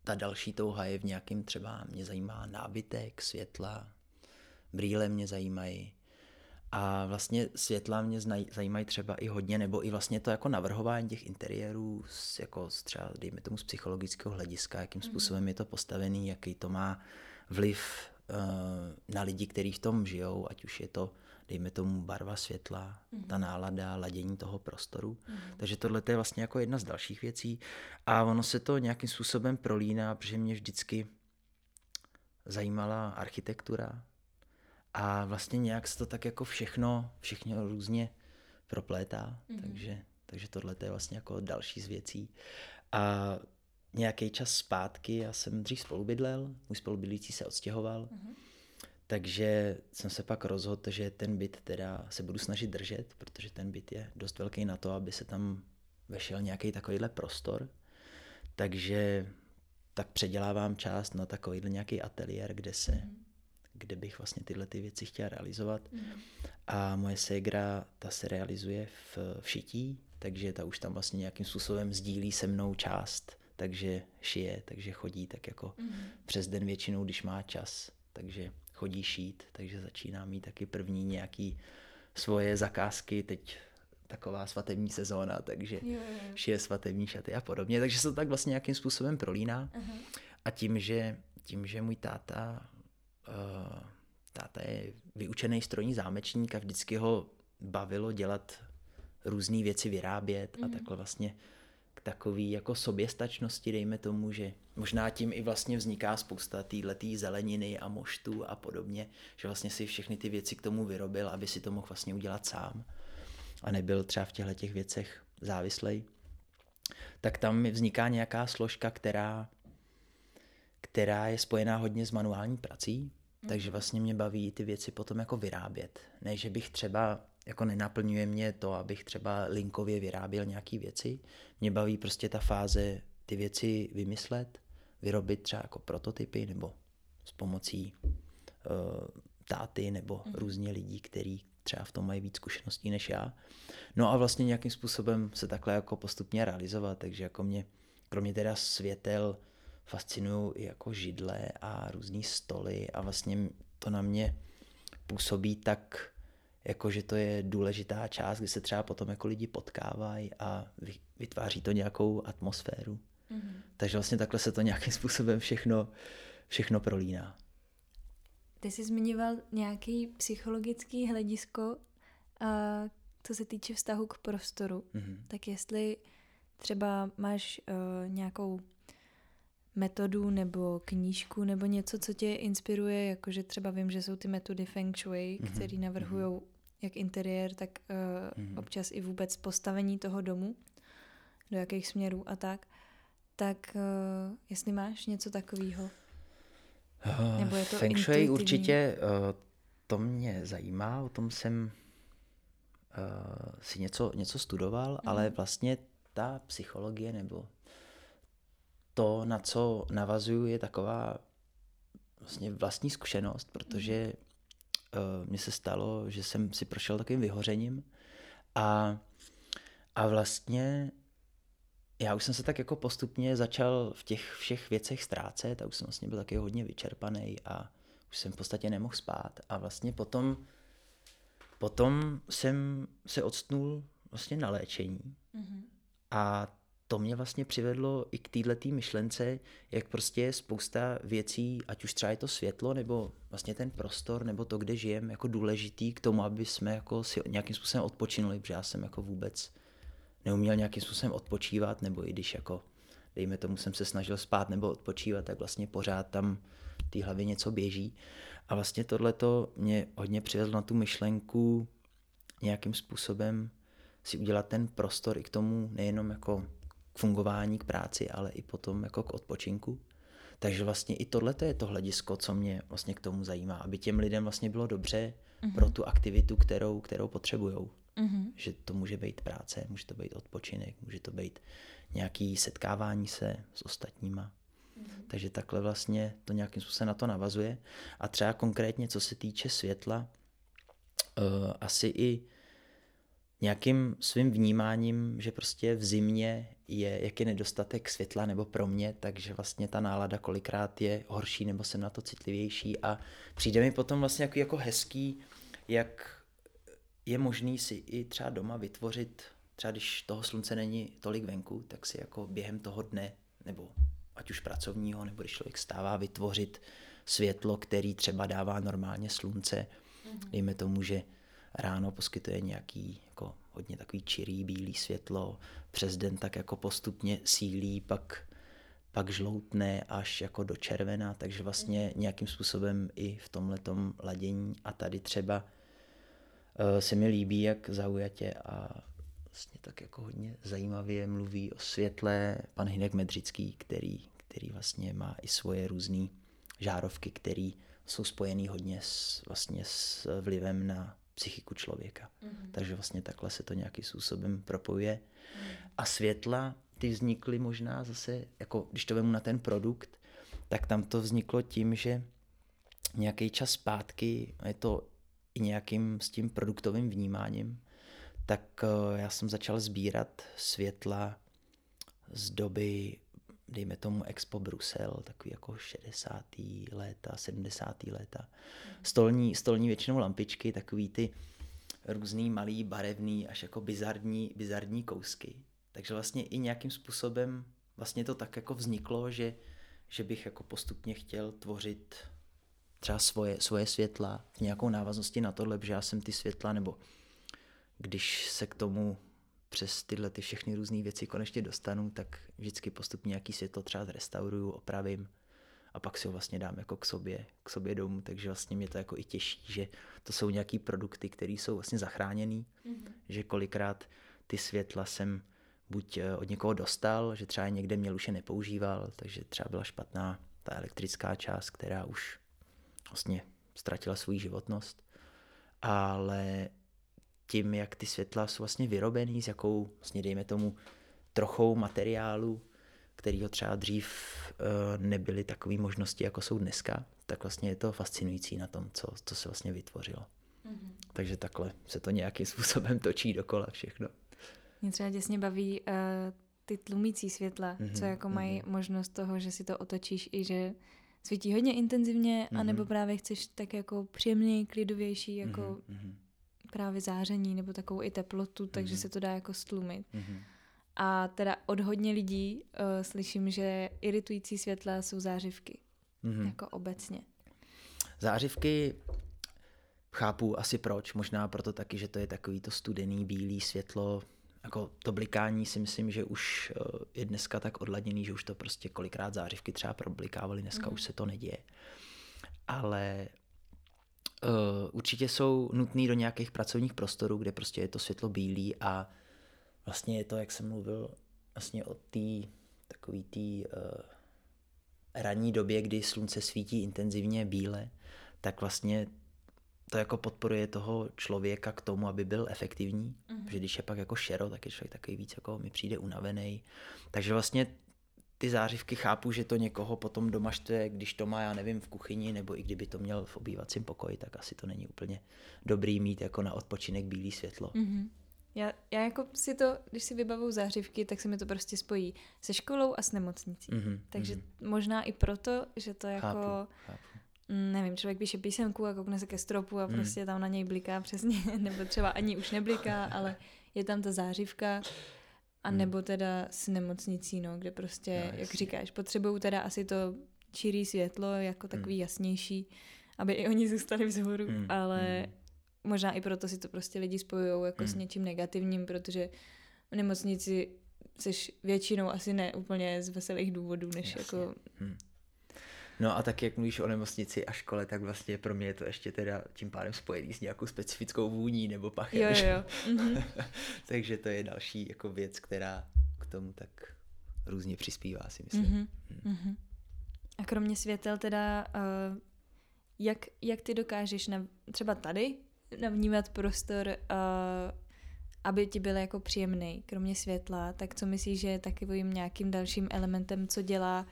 ta další touha je v nějakém třeba, mě zajímá nábytek, světla, brýle mě zajímají, a vlastně světla mě zajímají třeba i hodně, nebo i vlastně to jako navrhování těch interiérů, jako třeba, dejme tomu z psychologického hlediska, jakým mhm. způsobem je to postavený, jaký to má vliv uh, na lidi, kteří v tom žijou, ať už je to, dejme tomu, barva světla, mm. ta nálada, ladění toho prostoru. Mm. Takže tohle je vlastně jako jedna z dalších věcí. A ono se to nějakým způsobem prolíná, protože mě vždycky zajímala architektura, a vlastně nějak se to tak jako všechno, všechno různě proplétá, mm-hmm. takže, takže tohle je vlastně jako další z věcí. A nějaký čas zpátky, já jsem dřív spolubydlel, můj spolubydlící se odstěhoval, mm-hmm. takže jsem se pak rozhodl, že ten byt teda se budu snažit držet, protože ten byt je dost velký na to, aby se tam vešel nějaký takovýhle prostor. Takže tak předělávám část na takovýhle nějaký ateliér, kde se mm kde bych vlastně tyhle ty věci chtěla realizovat. Mm. A moje ségra, ta se realizuje v, v šití, takže ta už tam vlastně nějakým způsobem sdílí se mnou část, takže šije, takže chodí tak jako mm. přes den většinou, když má čas, takže chodí šít, takže začíná mít taky první nějaký svoje zakázky, teď taková svatební sezóna, takže jo, jo. šije svatební šaty a podobně, takže se to tak vlastně nějakým způsobem prolíná. Uh-huh. A tím, že tím, že můj táta táta je vyučený strojní zámečník a vždycky ho bavilo dělat různé věci, vyrábět mm-hmm. a mhm. takhle vlastně k takový jako soběstačnosti, dejme tomu, že možná tím i vlastně vzniká spousta týhletý zeleniny a moštů a podobně, že vlastně si všechny ty věci k tomu vyrobil, aby si to mohl vlastně udělat sám a nebyl třeba v těchto těch věcech závislej, tak tam mi vzniká nějaká složka, která která je spojená hodně s manuální prací, mm. Takže vlastně mě baví ty věci potom jako vyrábět. Ne, že bych třeba, jako nenaplňuje mě to, abych třeba linkově vyráběl nějaké věci. Mě baví prostě ta fáze ty věci vymyslet, vyrobit třeba jako prototypy nebo s pomocí uh, táty nebo mm. různě lidí, kteří třeba v tom mají víc zkušeností než já. No a vlastně nějakým způsobem se takhle jako postupně realizovat, takže jako mě, kromě teda světel, fascinují i jako židle a různé stoly a vlastně to na mě působí tak, jako že to je důležitá část, kdy se třeba potom jako lidi potkávají a vytváří to nějakou atmosféru. Mm-hmm. Takže vlastně takhle se to nějakým způsobem všechno, všechno prolíná. Ty jsi zmiňoval nějaký psychologický hledisko, a co se týče vztahu k prostoru. Mm-hmm. Tak jestli třeba máš uh, nějakou metodu nebo knížku nebo něco, co tě inspiruje, jakože třeba vím, že jsou ty metody Feng Shui, mm-hmm. které navrhují mm-hmm. jak interiér, tak uh, mm-hmm. občas i vůbec postavení toho domu, do jakých směrů a tak. Tak uh, jestli máš něco takového? Uh, nebo je to Feng Shui určitě uh, to mě zajímá, o tom jsem uh, si něco, něco studoval, mm. ale vlastně ta psychologie nebo to, na co navazuju, je taková vlastně vlastní zkušenost, protože uh, mně se stalo, že jsem si prošel takovým vyhořením a, a vlastně já už jsem se tak jako postupně začal v těch všech věcech ztrácet a už jsem vlastně byl taky hodně vyčerpaný a už jsem v podstatě nemohl spát. A vlastně potom potom jsem se odstnul vlastně na léčení. Mm-hmm. a to mě vlastně přivedlo i k této myšlence, jak prostě je spousta věcí, ať už třeba je to světlo, nebo vlastně ten prostor, nebo to, kde žijeme, jako důležitý k tomu, aby jsme jako si nějakým způsobem odpočinuli, protože já jsem jako vůbec neuměl nějakým způsobem odpočívat, nebo i když jako, dejme tomu, jsem se snažil spát nebo odpočívat, tak vlastně pořád tam v té hlavě něco běží. A vlastně tohle to mě hodně přivedlo na tu myšlenku nějakým způsobem si udělat ten prostor i k tomu nejenom jako k fungování, k práci, ale i potom jako k odpočinku. Takže vlastně i tohle je to hledisko, co mě vlastně k tomu zajímá, aby těm lidem vlastně bylo dobře mm-hmm. pro tu aktivitu, kterou, kterou potřebují. Mm-hmm. Že to může být práce, může to být odpočinek, může to být nějaký setkávání se s ostatníma. Mm-hmm. Takže takhle vlastně to nějakým způsobem na to navazuje. A třeba konkrétně, co se týče světla, uh, asi i nějakým svým vnímáním, že prostě v zimě je, jak je nedostatek světla nebo pro mě, takže vlastně ta nálada kolikrát je horší nebo jsem na to citlivější a přijde mi potom vlastně jako, jako hezký, jak je možný si i třeba doma vytvořit, třeba když toho slunce není tolik venku, tak si jako během toho dne nebo ať už pracovního, nebo když člověk stává, vytvořit světlo, který třeba dává normálně slunce. Mm-hmm. Dejme tomu, že ráno poskytuje nějaký jako hodně takový čirý bílý světlo, přes den tak jako postupně sílí, pak, pak žloutne až jako do červena, takže vlastně nějakým způsobem i v tomhle ladění. A tady třeba uh, se mi líbí, jak zaujatě a vlastně tak jako hodně zajímavě mluví o světle pan Hinek Medřický, který, který vlastně má i svoje různé žárovky, které jsou spojený hodně s, vlastně s vlivem na psychiku člověka. Mm-hmm. Takže vlastně takhle se to nějakým způsobem propojuje. Mm-hmm. A světla, ty vznikly možná zase, jako když to vemu na ten produkt, tak tam to vzniklo tím, že nějaký čas zpátky, je to i nějakým s tím produktovým vnímáním, tak eh, já jsem začal sbírat světla z doby, dejme tomu Expo Brusel, takový jako 60. léta, 70. léta. Mhm. Stolní, stolní většinou lampičky, takový ty různý malý, barevný, až jako bizarní, bizarní kousky. Takže vlastně i nějakým způsobem vlastně to tak jako vzniklo, že, že bych jako postupně chtěl tvořit třeba svoje, svoje světla v nějakou návaznosti na tohle, že já jsem ty světla, nebo když se k tomu přes tyhle ty všechny různé věci konečně dostanu, tak vždycky postupně nějaký světlo třeba zrestauruju, opravím a pak si ho vlastně dám jako k sobě, k sobě domů, takže vlastně mě to jako i těší, že to jsou nějaký produkty, které jsou vlastně zachráněný, mm-hmm. že kolikrát ty světla jsem buď eh, od někoho dostal, že třeba někde měl už je nepoužíval, takže třeba byla špatná ta elektrická část, která už vlastně ztratila svou životnost, ale tím, jak ty světla jsou vlastně vyrobený, s jakou, vlastně dejme tomu, trochou materiálu, kterýho třeba dřív uh, nebyly takové možnosti, jako jsou dneska, tak vlastně je to fascinující na tom, co, co se vlastně vytvořilo. Mm-hmm. Takže takhle se to nějakým způsobem točí dokola všechno. Mě třeba děsně baví uh, ty tlumící světla, mm-hmm, co jako mají mm-hmm. možnost toho, že si to otočíš i že svítí hodně intenzivně, mm-hmm. anebo právě chceš tak jako příjemněji, klidovější, jako mm-hmm právě záření nebo takovou i teplotu, takže mm-hmm. se to dá jako stlumit. Mm-hmm. A teda od hodně lidí uh, slyším, že iritující světla jsou zářivky. Mm-hmm. Jako obecně. Zářivky chápu asi proč, možná proto taky, že to je takový to studený bílý světlo, jako to blikání si myslím, že už eh, je dneska tak odladněný, že už to prostě kolikrát zářivky třeba problikávali, dneska mm. už se to neděje. Ale uh, určitě jsou nutný do nějakých pracovních prostorů, kde prostě je to světlo bílý a vlastně je to, jak jsem mluvil, vlastně o té takový té uh, ranní době, kdy slunce svítí intenzivně bíle, tak vlastně to jako podporuje toho člověka k tomu, aby byl efektivní, mm-hmm. že když je pak jako šero, tak je člověk takový víc jako mi přijde unavený. Takže vlastně ty zářivky chápu, že to někoho potom doma štve, když to má, já nevím, v kuchyni, nebo i kdyby to měl v obývacím pokoji, tak asi to není úplně dobrý mít jako na odpočinek bílý světlo. Mm-hmm. Já, já jako si to, když si vybavu zářivky, tak se mi to prostě spojí se školou a s nemocnicí. Mm-hmm. Takže mm-hmm. možná i proto, že to jako... Chápu, chápu. Nevím, člověk píše písemku a koukne se ke stropu a mm. prostě tam na něj bliká přesně, nebo třeba ani už nebliká, ale je tam ta zářivka a hmm. nebo teda s nemocnicí, no, kde prostě, no, jak říkáš, potřebují teda asi to čirý světlo jako takový hmm. jasnější, aby i oni zůstali vzhůru, hmm. ale hmm. možná i proto si to prostě lidi spojují jako hmm. s něčím negativním, protože v nemocnici jsi většinou asi ne úplně z veselých důvodů, než Jasně. jako... Hmm. No a tak jak mluvíš o nemocnici a škole, tak vlastně pro mě je to ještě teda tím pádem spojený s nějakou specifickou vůní nebo pachem. Jo, jo. Mm-hmm. Takže to je další jako věc, která k tomu tak různě přispívá, si myslím. Mm-hmm. Mm-hmm. A kromě světel teda, uh, jak, jak ty dokážeš na, třeba tady navnímat prostor, uh, aby ti byl jako příjemný, kromě světla, tak co myslíš, že je takovým nějakým dalším elementem, co dělá v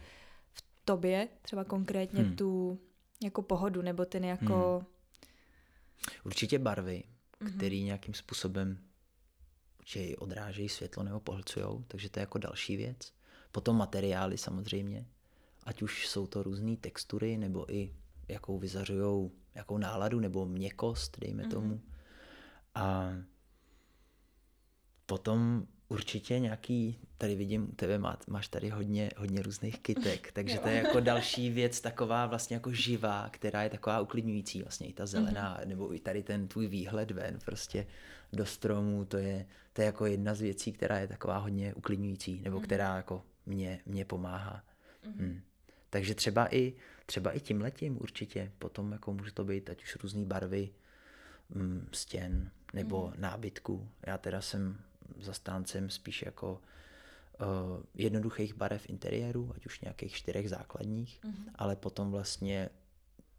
tobě, třeba konkrétně hmm. tu jako pohodu, nebo ten jako... Hmm. Určitě barvy, mm-hmm. které nějakým způsobem určitě odrážejí světlo nebo pohlcujou, takže to je jako další věc. Potom materiály samozřejmě, ať už jsou to různé textury, nebo i jakou vyzařují, jakou náladu, nebo měkost, dejme mm-hmm. tomu. A potom určitě nějaký, tady vidím u tebe, má, máš tady hodně, hodně různých kytek, takže to je jako další věc taková vlastně jako živá, která je taková uklidňující, vlastně i ta zelená, mm-hmm. nebo i tady ten tvůj výhled ven prostě do stromů, to je, to je jako jedna z věcí, která je taková hodně uklidňující, nebo mm-hmm. která jako mě, mě pomáhá. Mm-hmm. Hmm. Takže třeba i, třeba i tím letím určitě, potom jako může to být ať už různé barvy mm, stěn nebo mm. nábytku. Já teda jsem zastáncem spíš jako uh, jednoduchých barev interiéru, ať už nějakých čtyřech základních, mm. ale potom vlastně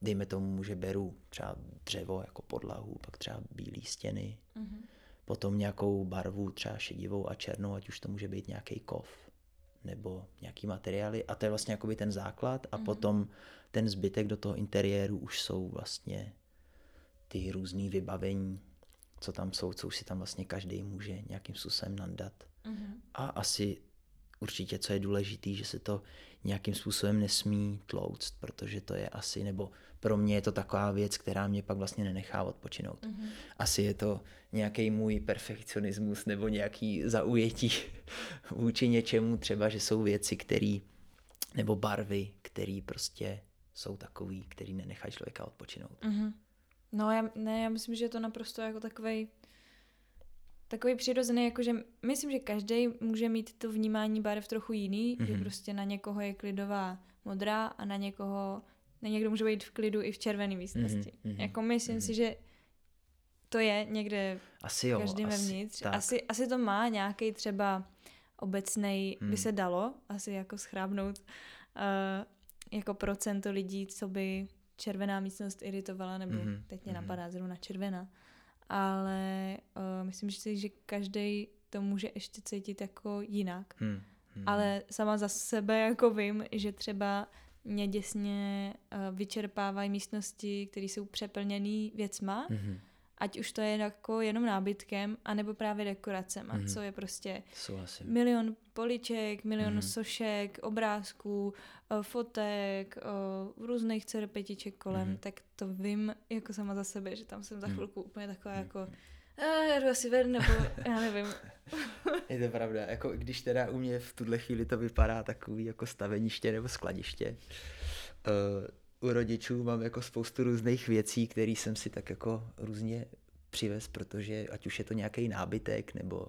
dejme tomu, že beru třeba dřevo jako podlahu, pak třeba bílé stěny, mm. potom nějakou barvu třeba šedivou a černou, ať už to může být nějaký kov nebo nějaký materiály a to je vlastně jakoby ten základ a mm. potom ten zbytek do toho interiéru už jsou vlastně ty různé vybavení, co tam jsou, co už si tam vlastně každý může nějakým způsobem nandat. Mm-hmm. A asi určitě, co je důležité, že se to nějakým způsobem nesmí tlouct, protože to je asi, nebo pro mě je to taková věc, která mě pak vlastně nenechá odpočinout. Mm-hmm. Asi je to nějaký můj perfekcionismus nebo nějaký zaujetí vůči něčemu, třeba, že jsou věci, které, nebo barvy, které prostě jsou takový, který nenechají člověka odpočinout. Mm-hmm. No já, ne, já myslím, že je to naprosto jako takový takový přirozený, jakože myslím, že každý může mít to vnímání barev trochu jiný, mm-hmm. že mhm. prostě na někoho je klidová modrá a na někoho, na někdo může být v klidu i v červené místnosti. Mm-hmm. Jako myslím mm-hmm. si, že to je někde asi jo, každým asi, vevnitř. Tak. Asi, asi to má nějaký třeba obecný, mm. by se dalo asi jako schrábnout uh, jako procento lidí, co by červená místnost iritovala, nebo mm-hmm. teď mě mm-hmm. napadá zrovna červená. Ale uh, myslím si, že každý to může ještě cítit jako jinak. Mm-hmm. Ale sama za sebe jako vím, že třeba mě děsně uh, vyčerpávají místnosti, které jsou přeplněné věcma. Mm-hmm ať už to je jako jenom nábytkem, anebo právě dekoracem, mm-hmm. co je prostě Souhlasím. milion poliček, milion mm-hmm. sošek, obrázků, eh, fotek, eh, různých cerpetiček kolem, mm-hmm. tak to vím jako sama za sebe, že tam jsem za mhm. chvilku mm-hmm. úplně taková mm-hmm. jako já jdu asi ven, nebo já nevím. je to pravda, jako když teda u mě v tuhle chvíli to vypadá takový jako staveniště nebo skladiště, uh, u rodičů mám jako spoustu různých věcí, které jsem si tak jako různě přivez, protože ať už je to nějaký nábytek nebo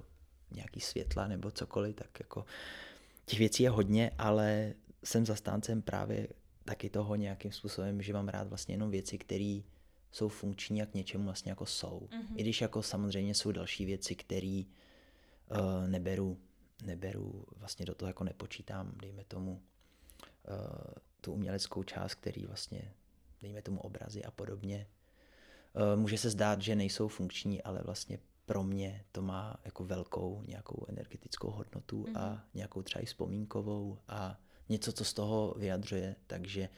nějaký světla nebo cokoliv, tak jako těch věcí je hodně, ale jsem zastáncem právě taky toho nějakým způsobem, že mám rád vlastně jenom věci, které jsou funkční a k něčemu vlastně jako jsou. Mm-hmm. I když jako samozřejmě jsou další věci, které uh, neberu, neberu, vlastně do toho jako nepočítám, dejme tomu uh, tu uměleckou část, který vlastně, dejme tomu obrazy a podobně. Eh, může se zdát, že nejsou funkční, ale vlastně pro mě to má jako velkou nějakou energetickou hodnotu mm-hmm. a mhm. nějakou třeba i vzpomínkovou a něco, co z toho vyjadřuje, takže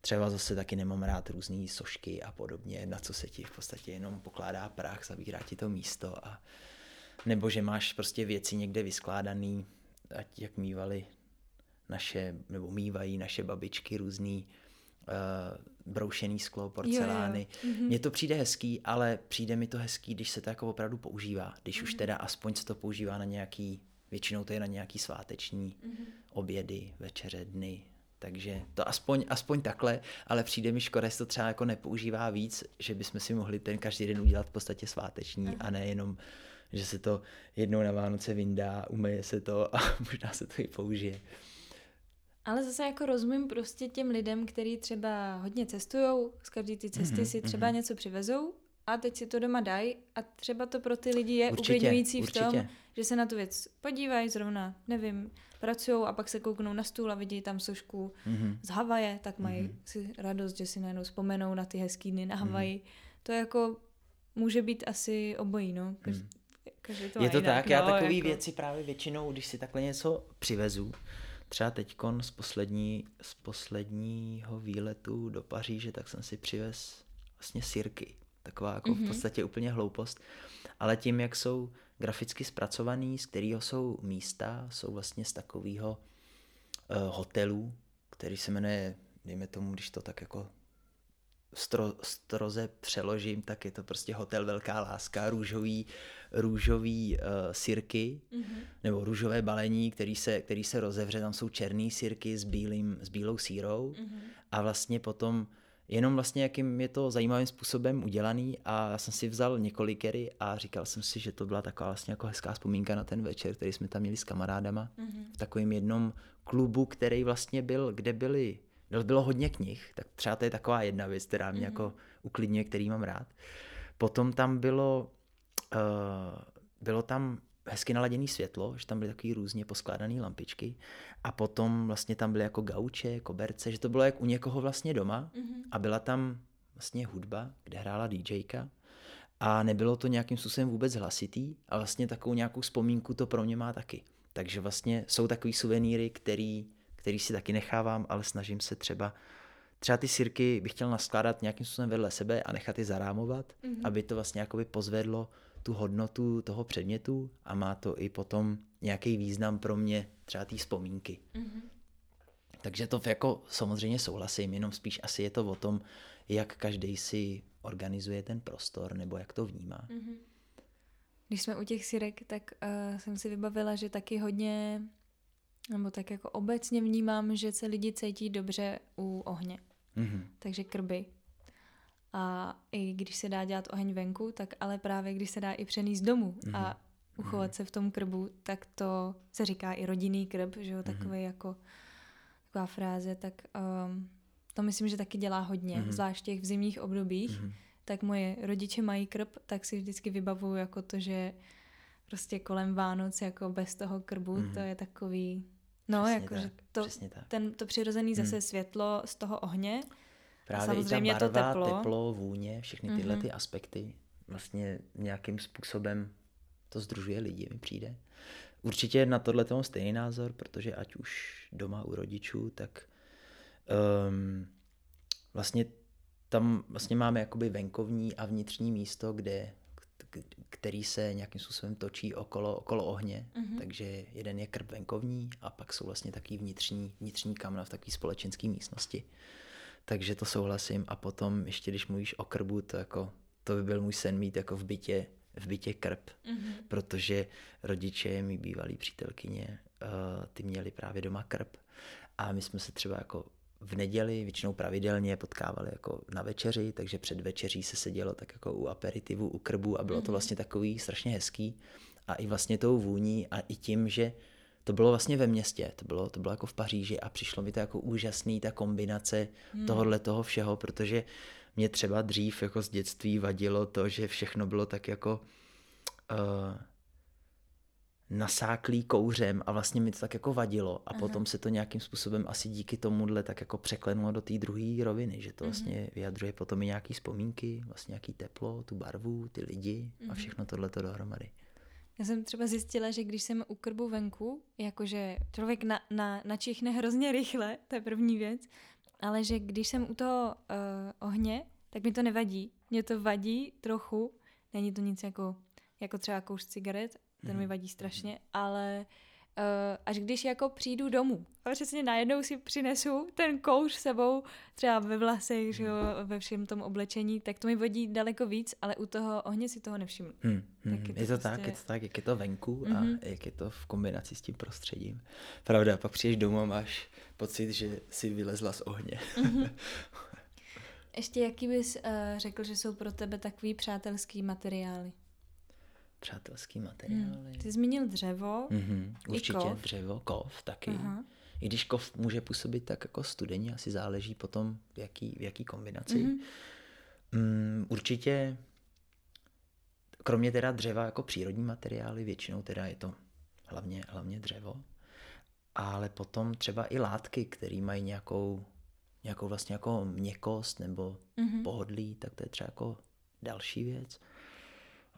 třeba zase taky nemám rád různé sošky a podobně, na co se ti v podstatě jenom pokládá prach, zabírá ti to místo a nebo že máš prostě věci někde vyskládaný, ať jak mývali naše, nebo mývají naše babičky různý uh, broušený sklo, porcelány. Jo, jo. Mm-hmm. Mně to přijde hezký, ale přijde mi to hezký, když se to jako opravdu používá. Když mm-hmm. už mhm. teda aspoň se to používá na nějaký, většinou to je na nějaký sváteční mm-hmm. obědy, večeře, dny. Takže to aspoň, aspoň takhle, ale přijde mi škoda, že to třeba jako nepoužívá víc, že bychom si mohli ten každý den udělat v podstatě sváteční mm-hmm. a ne jenom že se to jednou na Vánoce vyndá, umeje se to a možná se to i použije. Ale zase jako rozumím prostě těm lidem, kteří třeba hodně cestují, z každé ty cesty mm-hmm, si třeba mm-hmm. něco přivezou a teď si to doma dají a třeba to pro ty lidi je určitě, uklidňující v tom, že se na tu věc podívají zrovna, nevím, pracují a pak se kouknou na stůl a vidí tam sošku mm-hmm. z Havaje, tak mají mm-hmm. si radost, že si najednou vzpomenou na ty hezký dny na Havaji. Mm-hmm. To jako může být asi obojí, no. Kaž, mm. to je to jinak, tak, no, já takové jako... věci právě většinou, když si takhle něco přivezu, třeba teďkon z, poslední, z posledního výletu do Paříže, tak jsem si přivez vlastně sirky. Taková jako mm-hmm. v mhm. podstatě úplně hloupost. Ale tím, jak jsou graficky zpracovaný, z kterého jsou místa, jsou vlastně z takového uh, hotelu, který se jmenuje, dejme tomu, když to tak jako stro, stroze přeložím, tak je to prostě hotel Velká láska, růžový, růžový uh, sirky, mm-hmm. nebo růžové balení, který se, který se rozevře, tam jsou černý sirky s, bílým, s bílou sírou mm-hmm. a vlastně potom jenom vlastně, jakým je to zajímavým způsobem udělaný a já jsem si vzal několikery a říkal jsem si, že to byla taková vlastně jako hezká vzpomínka na ten večer, který jsme tam měli s kamarádama mm-hmm. v takovém jednom klubu, který vlastně byl, kde byli, bylo hodně knih, tak třeba to je taková jedna věc, která mě mm-hmm. jako uklidňuje, který mám rád. Potom tam bylo, uh, bylo tam hezky naladěné světlo, že tam byly takový různě poskládané lampičky a potom vlastně tam byly jako gauče, koberce, že to bylo jak u někoho vlastně doma mm-hmm. a byla tam vlastně hudba, kde hrála DJka a nebylo to nějakým způsobem vůbec hlasitý a vlastně takovou nějakou vzpomínku to pro mě má taky. Takže vlastně jsou takový suvenýry, který, který si taky nechávám, ale snažím se třeba třeba ty sirky bych chtěl naskládat nějakým způsobem vedle sebe a nechat je zarámovat, mm-hmm. aby to vlastně jakoby pozvedlo tu hodnotu toho předmětu a má to i potom nějaký význam pro mě, třeba té vzpomínky. Mm-hmm. Takže to jako samozřejmě souhlasím, jenom spíš asi je to o tom, jak každý si organizuje ten prostor nebo jak to vnímá. Mm-hmm. Když jsme u těch sirek, tak uh, jsem si vybavila, že taky hodně, nebo tak jako obecně vnímám, že se lidi cítí dobře u ohně. Mm-hmm. Takže krby. A i když se dá dělat oheň venku, tak ale právě když se dá i přenést domů mm-hmm. a mhm. uchovat mm-hmm. se v tom krbu, tak to se říká i rodinný krb, že jo, mhm. takový mm-hmm. jako taková fráze, tak um, to myslím, že taky dělá hodně, mm-hmm. zvlášť těch v zimních obdobích. Mm-hmm. Tak moje rodiče mají krb, tak si vždycky vybavuju jako to, že prostě kolem Vánoc jako bez toho krbu, mm-hmm. to je takový, no přesně jako, tak, že to, ten, to přirozený zase mm. světlo z toho ohně, Právě Samozřejmě i ta barva, to teplo. teplo, vůně, všechny tyhle mm-hmm. ty aspekty vlastně nějakým způsobem to združuje lidi, mi přijde. Určitě na tohle mám stejný názor, protože ať už doma u rodičů, tak um, vlastně tam vlastně máme jakoby venkovní a vnitřní místo, kde který se nějakým způsobem točí okolo, okolo ohně, mm-hmm. takže jeden je krb venkovní a pak jsou vlastně taky vnitřní, vnitřní kamna v takové společenské místnosti takže to souhlasím. A potom ještě, když mluvíš o krbu, to jako, to by byl můj sen mít jako v bytě, v bytě krb, mm-hmm. protože rodiče, mi bývalý přítelkyně, uh, ty měli právě doma krb a my jsme se třeba jako v neděli většinou pravidelně potkávali jako na večeři, takže před večeří se sedělo tak jako u aperitivu, u krbu a bylo to mhm. vlastně takový strašně hezký a i vlastně tou vůní a i tím, že to bylo vlastně ve městě, to bylo, to bylo jako v Paříži a přišlo mi to jako úžasný ta kombinace hmm. tohohle toho všeho, protože mě třeba dřív jako z dětství vadilo to, že všechno bylo tak jako uh, nasáklý kouřem a vlastně mi to tak jako vadilo a Aha. potom se to nějakým způsobem asi díky tomuhle tak jako překlenulo do té druhé roviny, že to mhm. vlastně vyjadřuje potom i nějaký vzpomínky, vlastně nějaký teplo, tu barvu, ty lidi a mhm. všechno tohle to dohromady. Já jsem třeba zjistila, že když jsem u krbu venku, jakože člověk na, na, načichne hrozně rychle, to je první věc, ale že když jsem u toho uh, ohně, tak mi to nevadí. Mě to vadí trochu, není to nic jako, jako třeba kouř cigaret, ten mm. mi mhm. vadí strašně, ale Uh, až když jako přijdu domů. A přesně najednou si přinesu ten kouř sebou, třeba ve vlasech, že jo, ve všem tom oblečení, tak to mi vodí daleko víc, ale u toho ohně si toho nevšimnu. Hmm, hmm, tak je, to je to prostě... tak, je to tak, jak je to venku a mm-hmm. jak je to v kombinaci s tím prostředím. Pravda, pak přijdeš domů a máš pocit, že si vylezla z ohně. Mm-hmm. Ještě jaký bys uh, řekl, že jsou pro tebe takový přátelský materiály? Přátelský materiály. Hmm. Ty zmínil dřevo, mm-hmm, určitě kov. dřevo, kov taky. Aha. i když kov může působit tak jako studeně, asi záleží potom v jaký, v jaký kombinaci. Mm-hmm. Mm, určitě, kromě teda dřeva jako přírodní materiály, většinou teda je to hlavně, hlavně dřevo, ale potom třeba i látky, které mají nějakou, nějakou vlastně jako měkost nebo mm-hmm. pohodlí, tak to je třeba jako další věc.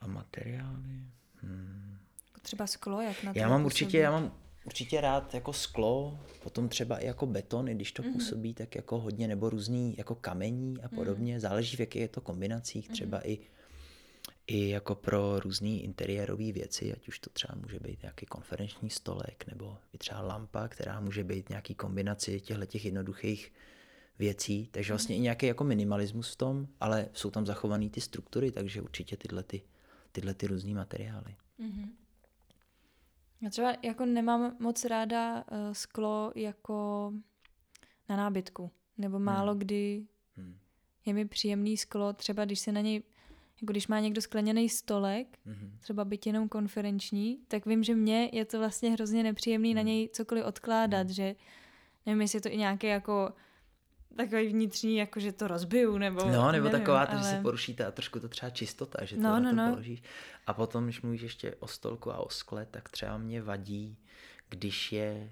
A materiály? Hmm. Třeba sklo, jak na to Já mám určitě, já mám určitě rád jako sklo, potom třeba i jako beton, i když to mm-hmm. působí tak jako hodně, nebo různý jako kamení a podobně. Mm-hmm. Záleží v jaké je to kombinacích, třeba mm-hmm. i i jako pro různé interiérové věci, ať už to třeba může být nějaký konferenční stolek nebo i třeba lampa, která může být nějaký kombinaci těchto těch jednoduchých věcí, takže vlastně mm. i nějaký jako minimalismus v tom, ale jsou tam zachované ty struktury, takže určitě tyhle, ty, tyhle ty různé materiály. Mm-hmm. Já třeba jako nemám moc ráda uh, sklo jako na nábytku, nebo málo hmm. kdy hmm. je mi příjemný sklo, třeba když se na něj jako když má někdo skleněný stolek, mm-hmm. třeba byt jenom konferenční, tak vím, že mně je to vlastně hrozně nepříjemný mm. na něj cokoliv odkládat, mm. že nevím, jestli je to i nějaký jako takový vnitřní, jako že to rozbiju, nebo No, nebo nevím, taková, ale... že se porušíte a trošku to třeba čistota, že to no, no, to no. položíš. A potom, když mluvíš ještě o stolku a o skle, tak třeba mě vadí, když je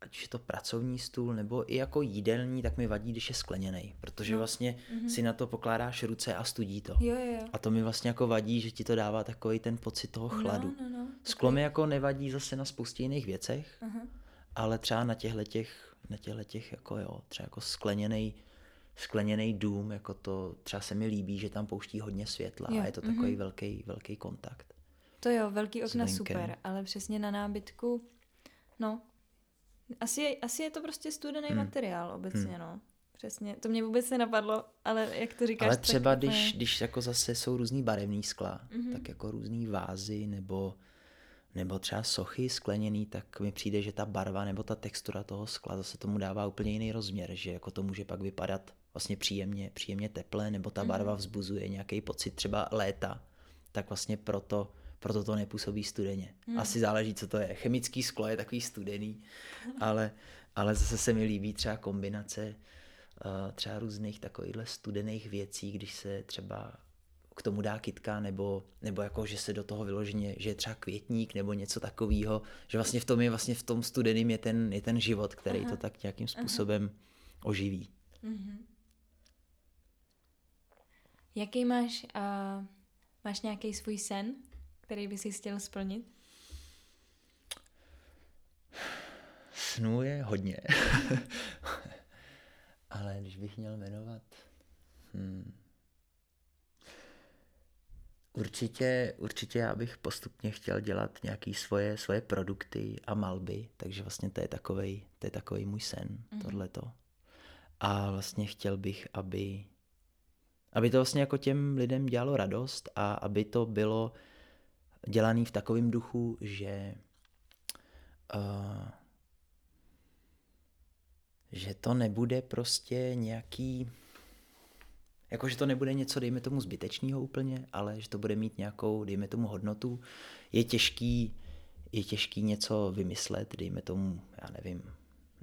ať je to pracovní stůl nebo i jako jídelní, tak mi vadí, když je skleněný, protože no. vlastně mm-hmm. si na to pokládáš ruce a studí to. Jo, jo. A to mi vlastně jako vadí, že ti to dává takový ten pocit toho no, chladu. No, no, no. Sklo mi jako nevadí zase na spoustě jiných věcech, uh-huh. ale třeba na těchto těch, na těchto těch jako jo, třeba jako skleněný skleněný dům, jako to třeba se mi líbí, že tam pouští hodně světla jo. a je to takový mm-hmm. velký, velký kontakt. To jo, velký okna super, ale přesně na nábytku, no, asi je, asi je to prostě studený hmm. materiál obecně, hmm. no. Přesně, to mě vůbec nenapadlo, ale jak to říkáš... Ale třeba tak když, když jako zase jsou různý barevný skla, mm-hmm. tak jako různý vázy nebo, nebo třeba sochy skleněný, tak mi přijde, že ta barva nebo ta textura toho skla zase tomu dává úplně jiný rozměr, že jako to může pak vypadat vlastně příjemně, příjemně teple, nebo ta barva mm-hmm. vzbuzuje nějaký pocit třeba léta, tak vlastně proto proto to nepůsobí studeně. Hmm. Asi záleží, co to je. Chemický sklo je takový studený, ale, ale zase se mi líbí třeba kombinace uh, třeba různých takovýchhle studených věcí, když se třeba k tomu dá kytka, nebo, nebo jako, že se do toho vyloženě, že je třeba květník, nebo něco takového, že vlastně v tom je vlastně v tom studeným je ten, je ten život, který aha, to tak nějakým způsobem aha. oživí. Mm-hmm. Jaký máš, uh, máš nějaký svůj sen? který by si chtěl splnit? Snů je hodně. Ale když bych měl jmenovat... Hmm. Určitě, určitě já bych postupně chtěl dělat nějaké svoje, svoje produkty a malby, takže vlastně to je takový to je takovej můj sen, mm-hmm. tohleto. A vlastně chtěl bych, aby, aby to vlastně jako těm lidem dělalo radost a aby to bylo dělaný v takovém duchu, že uh, že to nebude prostě nějaký jako, že to nebude něco, dejme tomu, zbytečného úplně, ale že to bude mít nějakou, dejme tomu, hodnotu. Je těžký, je těžký něco vymyslet, dejme tomu, já nevím,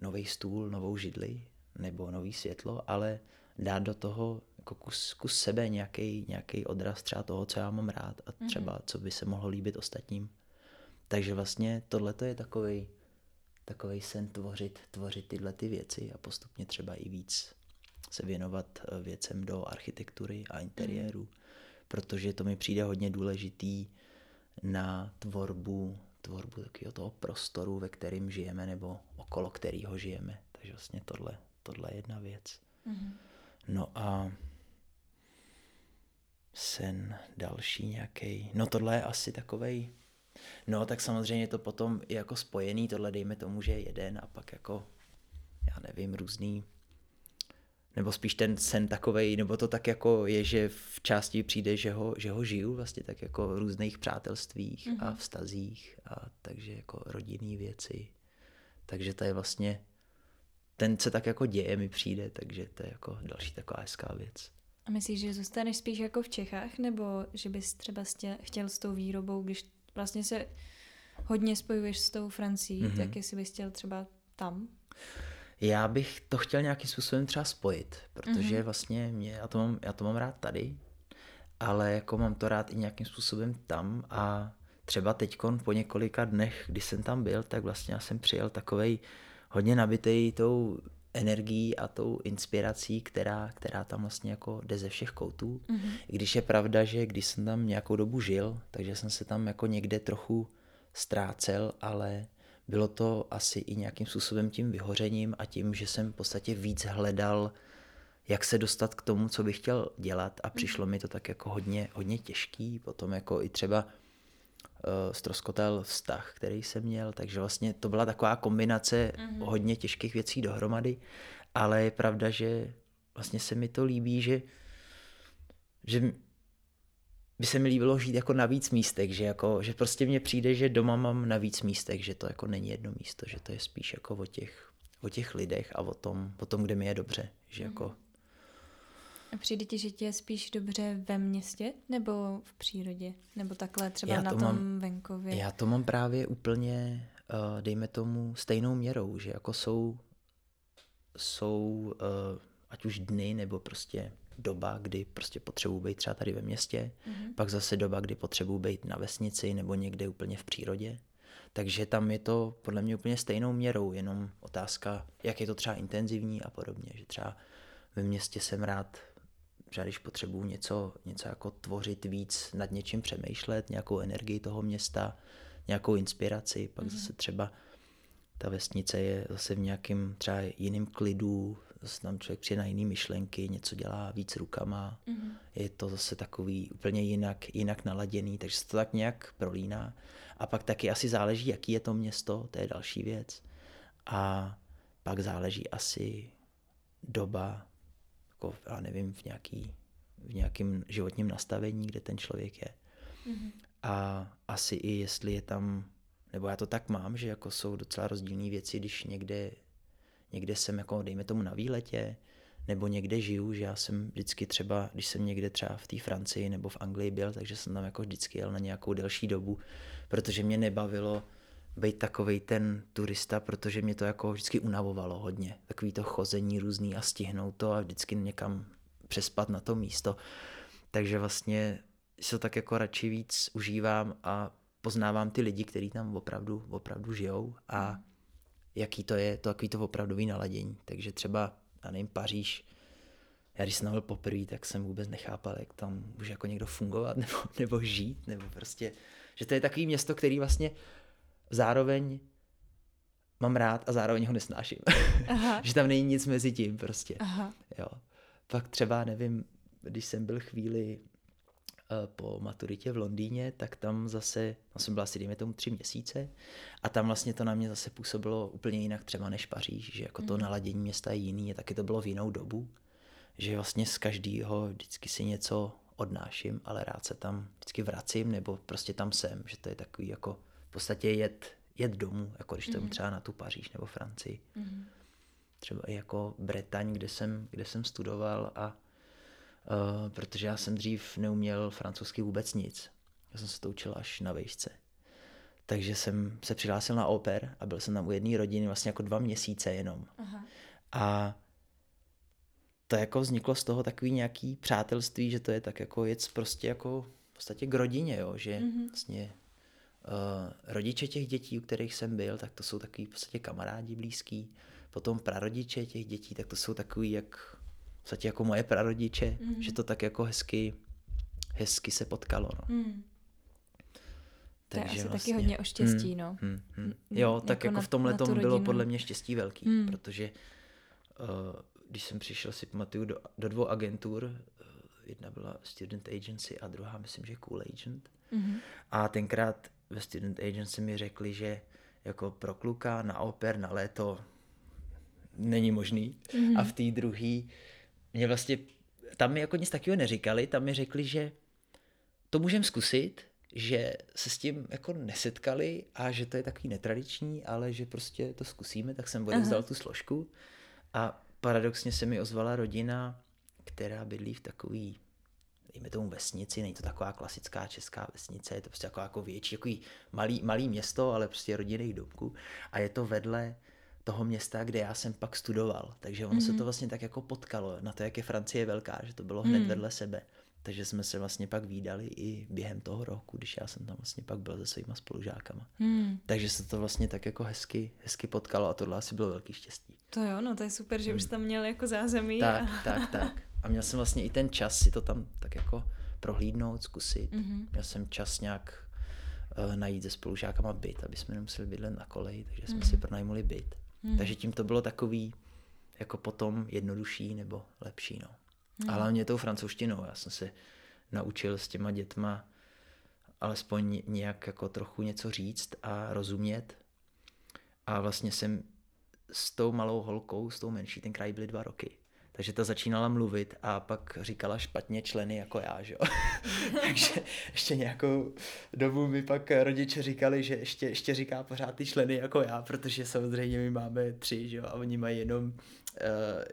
nový stůl, novou židli nebo nový světlo, ale dát do toho jako kus, kus sebe, nějaký, nějaký odraz třeba toho, co já mám rád a mhm. třeba co by se mohlo líbit ostatním. Takže vlastně tohle je takový takový sen tvořit, tvořit tyhle ty věci a postupně třeba i víc se věnovat eh, věcem do architektury a interiéru, mm. protože to mi přijde hodně důležitý na tvorbu, tvorbu takového toho prostoru, ve kterým žijeme nebo okolo kterého žijeme. Takže vlastně tohle, tohle je jedna věc. Mm. No a sen další nějaký. No tohle je asi takovej, no tak samozřejmě to potom je jako spojený, tohle dejme tomu, že je jeden a pak jako, já nevím, různý, nebo spíš ten sen takovej, nebo to tak jako je, že v části přijde, že ho, že ho žiju vlastně tak jako v různých přátelstvích mm-hmm. a mhm. vztazích a takže jako rodinný věci. Takže to je vlastně, ten se tak jako děje mi přijde, takže to je jako další taková hezká věc. A myslíš, že zůstaneš spíš jako v Čechách, nebo že bys třeba chtěl s tou výrobou, když vlastně se hodně spojuješ s tou Francií, mm-hmm. tak jestli bys chtěl třeba tam? Já bych to chtěl nějakým způsobem třeba spojit, protože mm-hmm. vlastně mě, já, to mám, já to mám rád tady, ale jako mám to rád i nějakým způsobem tam a třeba teď po několika dnech, kdy jsem tam byl, tak vlastně já jsem přijel takovej hodně nabitý tou energií a tou inspirací, která, která tam vlastně jako jde ze všech koutů. Mm-hmm. I když je pravda, že když jsem tam nějakou dobu žil, takže jsem se tam jako někde trochu ztrácel, ale bylo to asi i nějakým způsobem tím vyhořením a tím, že jsem v podstatě víc hledal, jak se dostat k tomu, co bych chtěl dělat. A přišlo mi to tak jako hodně, hodně těžký, potom jako i třeba uh, eh, stroskotal vztah, který jsem měl, takže vlastně to byla taková kombinace mm-hmm. hodně těžkých věcí dohromady, ale je pravda, že vlastně se mi to líbí, že, že by se mi líbilo žít jako na víc místech, že, jako, že prostě mně přijde, že doma mám na víc místech, že to jako není jedno místo, že to je spíš jako o těch, o těch lidech a o tom, o tom, kde mi je dobře, že mm. jako... A přijde ti, že ti je spíš dobře ve městě nebo v přírodě? Nebo takhle třeba já na to tom mám, venkově? Já to mám právě úplně, uh, dejme tomu, stejnou měrou, že jako jsou, jsou uh, ať už dny nebo prostě doba, kdy prostě potřebuji být třeba tady ve městě, mm-hmm. pak zase doba, kdy potřebuji být na vesnici nebo někde úplně v přírodě. Takže tam je to podle mě úplně stejnou měrou, jenom otázka, jak je to třeba intenzivní a podobně. Že třeba ve městě jsem rád, třeba když potřebuji něco, něco jako tvořit víc, nad něčím přemýšlet, nějakou energii toho města, nějakou inspiraci, pak mm-hmm. zase třeba ta vesnice je zase v nějakém třeba jiném klidu, zase tam člověk přijde na jiné myšlenky, něco dělá víc rukama, mm-hmm. je to zase takový úplně jinak, jinak naladěný, takže se to tak nějak prolíná. A pak taky asi záleží, jaký je to město, to je další věc. A pak záleží asi doba, jako já nevím, v, nějaký, v nějakém životním nastavení, kde ten člověk je. Mm-hmm. A asi i jestli je tam, nebo já to tak mám, že jako jsou docela rozdílné věci, když někde někde jsem jako, dejme tomu na výletě, nebo někde žiju, že já jsem vždycky třeba, když jsem někde třeba v té Francii nebo v Anglii byl, takže jsem tam jako vždycky jel na nějakou delší dobu, protože mě nebavilo být takovej ten turista, protože mě to jako vždycky unavovalo hodně. Takový to chození různý a stihnout to a vždycky někam přespat na to místo. Takže vlastně to tak jako radši víc užívám a poznávám ty lidi, kteří tam opravdu, opravdu žijou a mm jaký to je, to takový to opravdový naladění. Takže třeba, já nevím, Paříž, já když jsem byl poprvé, tak jsem vůbec nechápal, jak tam může jako někdo fungovat nebo, nebo žít, nebo prostě, že to je takový město, který vlastně zároveň mám rád a zároveň ho nesnáším. Aha. že tam není nic mezi tím prostě. Aha. Jo. Pak třeba, nevím, když jsem byl chvíli po maturitě v Londýně, tak tam zase, tam jsem byl asi dejme tomu tři měsíce a tam vlastně to na mě zase působilo úplně jinak třeba než Paříž, že jako to mhm. naladění města je jiný, taky to bylo v jinou dobu, že vlastně z každého vždycky si něco odnáším, ale rád se tam vždycky vracím nebo prostě tam jsem, že to je takový jako v podstatě jet, jet domů, jako když to mm. třeba na tu Paříž nebo Francii. Mm. Třeba i jako Bretaň, kde jsem, kde jsem studoval a Uh, protože já jsem dřív neuměl francouzsky vůbec nic. Já jsem se to učil až na vejšce. Takže jsem se přihlásil na oper a byl jsem tam u jedné rodiny vlastně jako dva měsíce jenom. Aha. A to jako vzniklo z toho takový nějaký přátelství, že to je tak jako jec prostě jako v podstatě k rodině, jo, že mm-hmm. vlastně uh, rodiče těch dětí, u kterých jsem byl, tak to jsou takový v podstatě kamarádi blízký. Potom prarodiče těch dětí, tak to jsou takový jak podstatě jako moje prarodiče, mm-hmm. že to tak jako hezky, hezky se potkalo. No. Mm. Takže to je asi vlastně, taky hodně o štěstí, mm, no. Mm, mm. Jo, tak jako, jako v tomhle tom bylo podle mě štěstí velký, mm. protože uh, když jsem přišel, si pamatuju, do, do dvou agentur, uh, jedna byla Student Agency a druhá myslím, že Cool Agent. Mm-hmm. A tenkrát ve Student Agency mi řekli, že jako pro kluka na oper na léto není možný. Mm-hmm. A v té druhé mě vlastně, tam mi jako nic takového neříkali, tam mi řekli, že to můžeme zkusit, že se s tím jako nesetkali a že to je takový netradiční, ale že prostě to zkusíme, tak jsem odevzdal tu složku. A paradoxně se mi ozvala rodina, která bydlí v takový dejme tomu vesnici, není to taková klasická česká vesnice, je to prostě jako, jako větší, jako malý, malý město, ale prostě rodinných domků a je to vedle toho města, kde já jsem pak studoval. Takže ono mm-hmm. se to vlastně tak jako potkalo na to, jak je Francie velká, že to bylo hned mm. vedle sebe. Takže jsme se vlastně pak výdali i během toho roku, když já jsem tam vlastně pak byl se svýma spolužákama. Hmm. Takže se to vlastně tak jako hezky, hezky potkalo a tohle asi bylo velký štěstí. To jo, no to je super, že hmm. už tam měl jako zázemí. Tak, a... tak, tak. A měl jsem vlastně i ten čas si to tam tak jako prohlídnout, zkusit. Mm-hmm. Měl jsem čas nějak uh, najít se spolužákama byt, aby jsme nemuseli bydlet na koleji, takže jsme mm-hmm. si pronajmuli byt. Mm-hmm. Takže tím to bylo takový jako potom jednodušší nebo lepší, no. Hmm. A hlavně tou francouzštinou. Já jsem se naučil s těma dětma alespoň nějak jako trochu něco říct a rozumět. A vlastně jsem s tou malou holkou, s tou menší, ten kraj byly dva roky. Takže ta začínala mluvit a pak říkala špatně členy jako já, že jo. Takže ještě nějakou dobu mi pak rodiče říkali, že ještě, ještě říká pořád ty členy jako já, protože samozřejmě my máme tři, že jo, a oni mají jenom uh,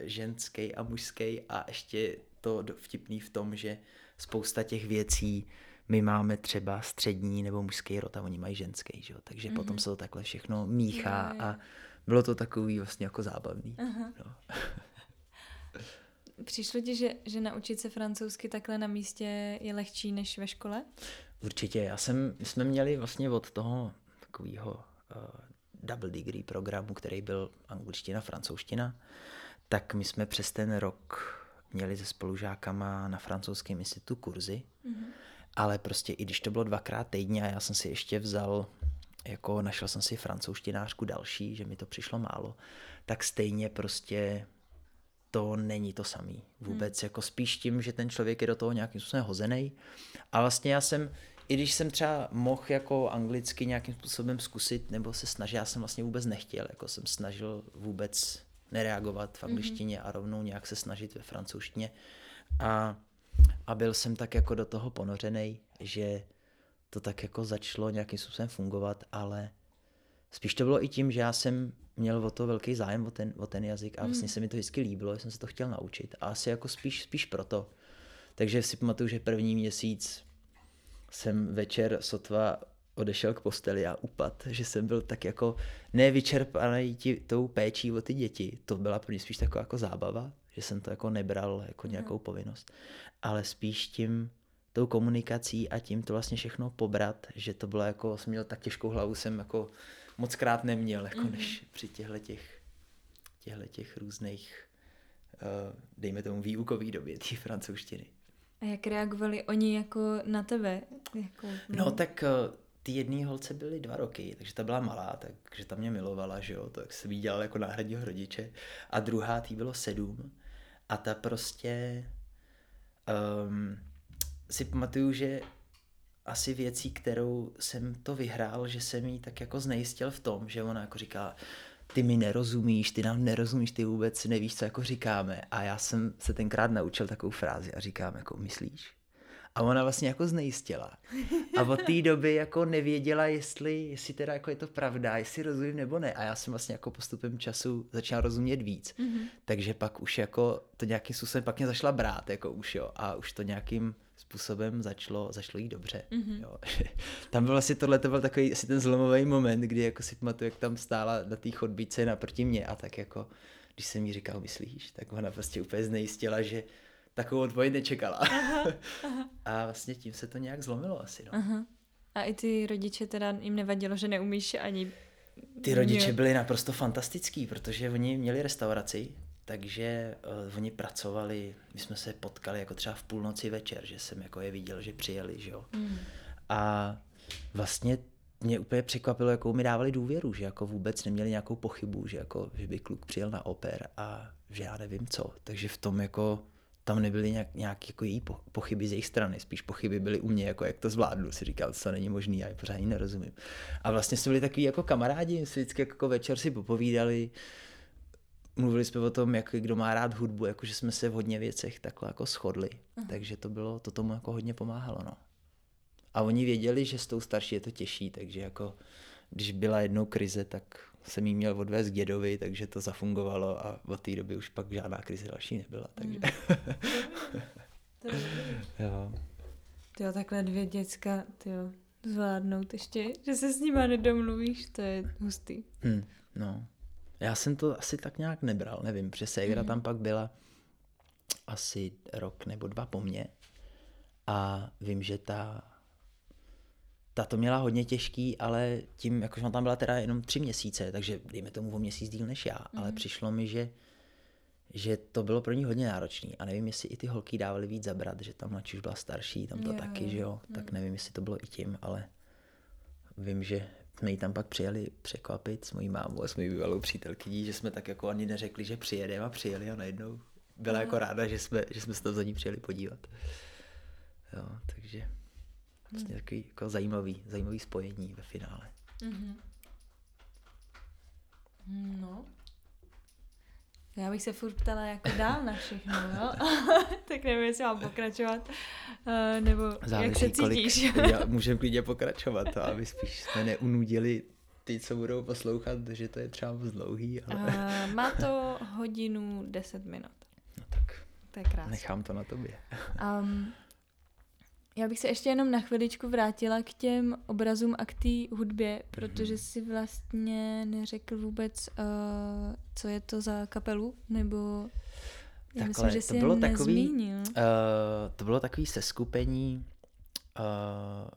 ženský a mužský a ještě to vtipný v tom, že spousta těch věcí my máme třeba střední nebo mužský rod a oni mají ženský, že jo? takže mm-hmm. potom se to takhle všechno míchá a bylo to takový vlastně jako zábavný. Uh-huh. No. Přišlo ti, že, že naučit se francouzsky takhle na místě je lehčí než ve škole? Určitě. Já jsem, my jsme měli vlastně od toho takového uh, double degree programu, který byl angličtina, francouzština, tak my jsme přes ten rok měli se spolužákama na francouzském institutu kurzy, mm-hmm. ale prostě i když to bylo dvakrát týdně a já jsem si ještě vzal, jako našel jsem si francouzštinářku další, že mi to přišlo málo, tak stejně prostě to není to samý vůbec, hmm. jako spíš tím, že ten člověk je do toho nějakým způsobem hozený. A vlastně já jsem, i když jsem třeba mohl jako anglicky nějakým způsobem zkusit nebo se snažil, já jsem vlastně vůbec nechtěl, jako jsem snažil vůbec nereagovat v angličtině mm-hmm. a rovnou nějak se snažit ve francouzštině. A, a byl jsem tak jako do toho ponořený, že to tak jako začalo nějakým způsobem fungovat, ale spíš to bylo i tím, že já jsem měl o to velký zájem o ten, o ten jazyk a vlastně mm. se mi to vždycky líbilo, že jsem se to chtěl naučit a asi jako spíš, spíš proto. Takže si pamatuju, že první měsíc jsem večer sotva odešel k posteli a upad, že jsem byl tak jako nevyčerpaný tí, tou péčí o ty děti. To byla pro mě spíš taková jako zábava, že jsem to jako nebral jako mhm. nějakou mm. povinnost, ale spíš tím tou komunikací a tím to vlastně všechno pobrat, že to bylo jako, jsem měl tak těžkou hlavu, jsem jako moc krát neměl, jako mm. než při těchto těch, těchto těch různých, uh, dejme tomu výukový době té francouzštiny. A jak reagovali oni jako na tebe? Jako, no. no tak uh, ty jedné holce byly dva roky, takže ta byla malá, takže ta mě milovala, že jo, tak se viděl jako náhradního rodiče. A druhá tý bylo sedm a ta prostě um, si pamatuju, že asi věcí, kterou jsem to vyhrál, že jsem jí tak jako znejistil v tom, že ona jako říká, ty mi nerozumíš, ty nám nerozumíš, ty vůbec nevíš, co jako říkáme. A já jsem se tenkrát naučil takovou frázi a říkám jako, myslíš? a ona vlastně jako znejistila. A od té doby jako nevěděla, jestli, jestli teda jako je to pravda, jestli rozumím nebo ne. A já jsem vlastně jako postupem času začal rozumět víc. Mm-hmm. Takže pak už jako to nějakým způsobem pak mě zašla brát, jako už jo. A už to nějakým způsobem začalo, začalo jít dobře. Mm-hmm. Jo. tam byl vlastně tohle, to byl takový asi ten zlomový moment, kdy jako si pamatuju, jak tam stála na té chodbíce naproti mě a tak jako, když jsem jí říkal, myslíš, tak ona prostě úplně znejistila, že takovou odpověď nečekala. Aha, aha. A vlastně tím se to nějak zlomilo asi. No. Aha. A i ty rodiče teda jim nevadilo, že neumíš ani... Ty rodiče byli naprosto fantastický, protože oni měli restauraci, takže uh, oni pracovali, my jsme se potkali jako třeba v půlnoci večer, že jsem jako je viděl, že přijeli, že jo. Mm. A vlastně mě úplně překvapilo, jakou mi dávali důvěru, že jako vůbec neměli nějakou pochybu, že jako, že by kluk přijel na oper a že já nevím co. Takže v tom jako tam nebyly nějak, nějak jako její pochyby z jejich strany, spíš pochyby byly u mě, jako jak to zvládnu, si říkal, co není možný, já je pořád nerozumím. A vlastně jsme byli takový jako kamarádi, jsme vždycky jako večer si popovídali, mluvili jsme o tom, jak kdo má rád hudbu, jako že jsme se v hodně věcech takhle jako shodli, uh-huh. takže to bylo, to tomu jako hodně pomáhalo, no. A oni věděli, že s tou starší je to těžší, takže jako když byla jednou krize, tak jsem jí měl odvést k dědovi, takže to zafungovalo a od té doby už pak žádná krize další nebyla. Takže... Mm. jo. Tyjo, takhle dvě děcka, tyjo, zvládnout ještě, že se s nima nedomluvíš, to je hustý. Hmm, no. Já jsem to asi tak nějak nebral, nevím, protože Segra mm. tam pak byla asi rok nebo dva po mně a vím, že ta, ta to měla hodně těžký, ale tím, jakože tam byla teda jenom tři měsíce, takže dejme tomu o měsíc díl než já, mm. ale mhm. přišlo mi, že že to bylo pro ní hodně náročný a nevím, jestli i ty holky dávaly víc zabrat, že tam mladší už byla starší, tam to jo, taky, že jo, tak nevím, jestli to bylo i tím, ale vím, že jsme ji tam pak přijeli překvapit s mojí mámou a s mojí bývalou přítelkyní, že jsme tak jako ani neřekli, že přijedeme a přijeli a najednou byla jako ráda, že jsme, že jsme se tam za ní přijeli podívat. Jo, takže vlastně takový jako zajímavý, zajímavý spojení ve finále. Mm-hmm. No, já bych se furt ptala jako dál na všechno, jo? tak nevím, jestli mám pokračovat, uh, nebo Záleží, jak se cítíš. Můžeme klidně pokračovat, to, aby spíš jsme neunudili ty, co budou poslouchat, že to je třeba moc dlouhý. Ale... Uh, má to hodinu 10 minut. No tak to je krásné. Nechám to na tobě. um, já bych se ještě jenom na chviličku vrátila k těm obrazům a k té hudbě, protože si vlastně neřekl vůbec, uh, co je to za kapelu, nebo já myslím, že to bylo takový, uh, to bylo takový seskupení uh,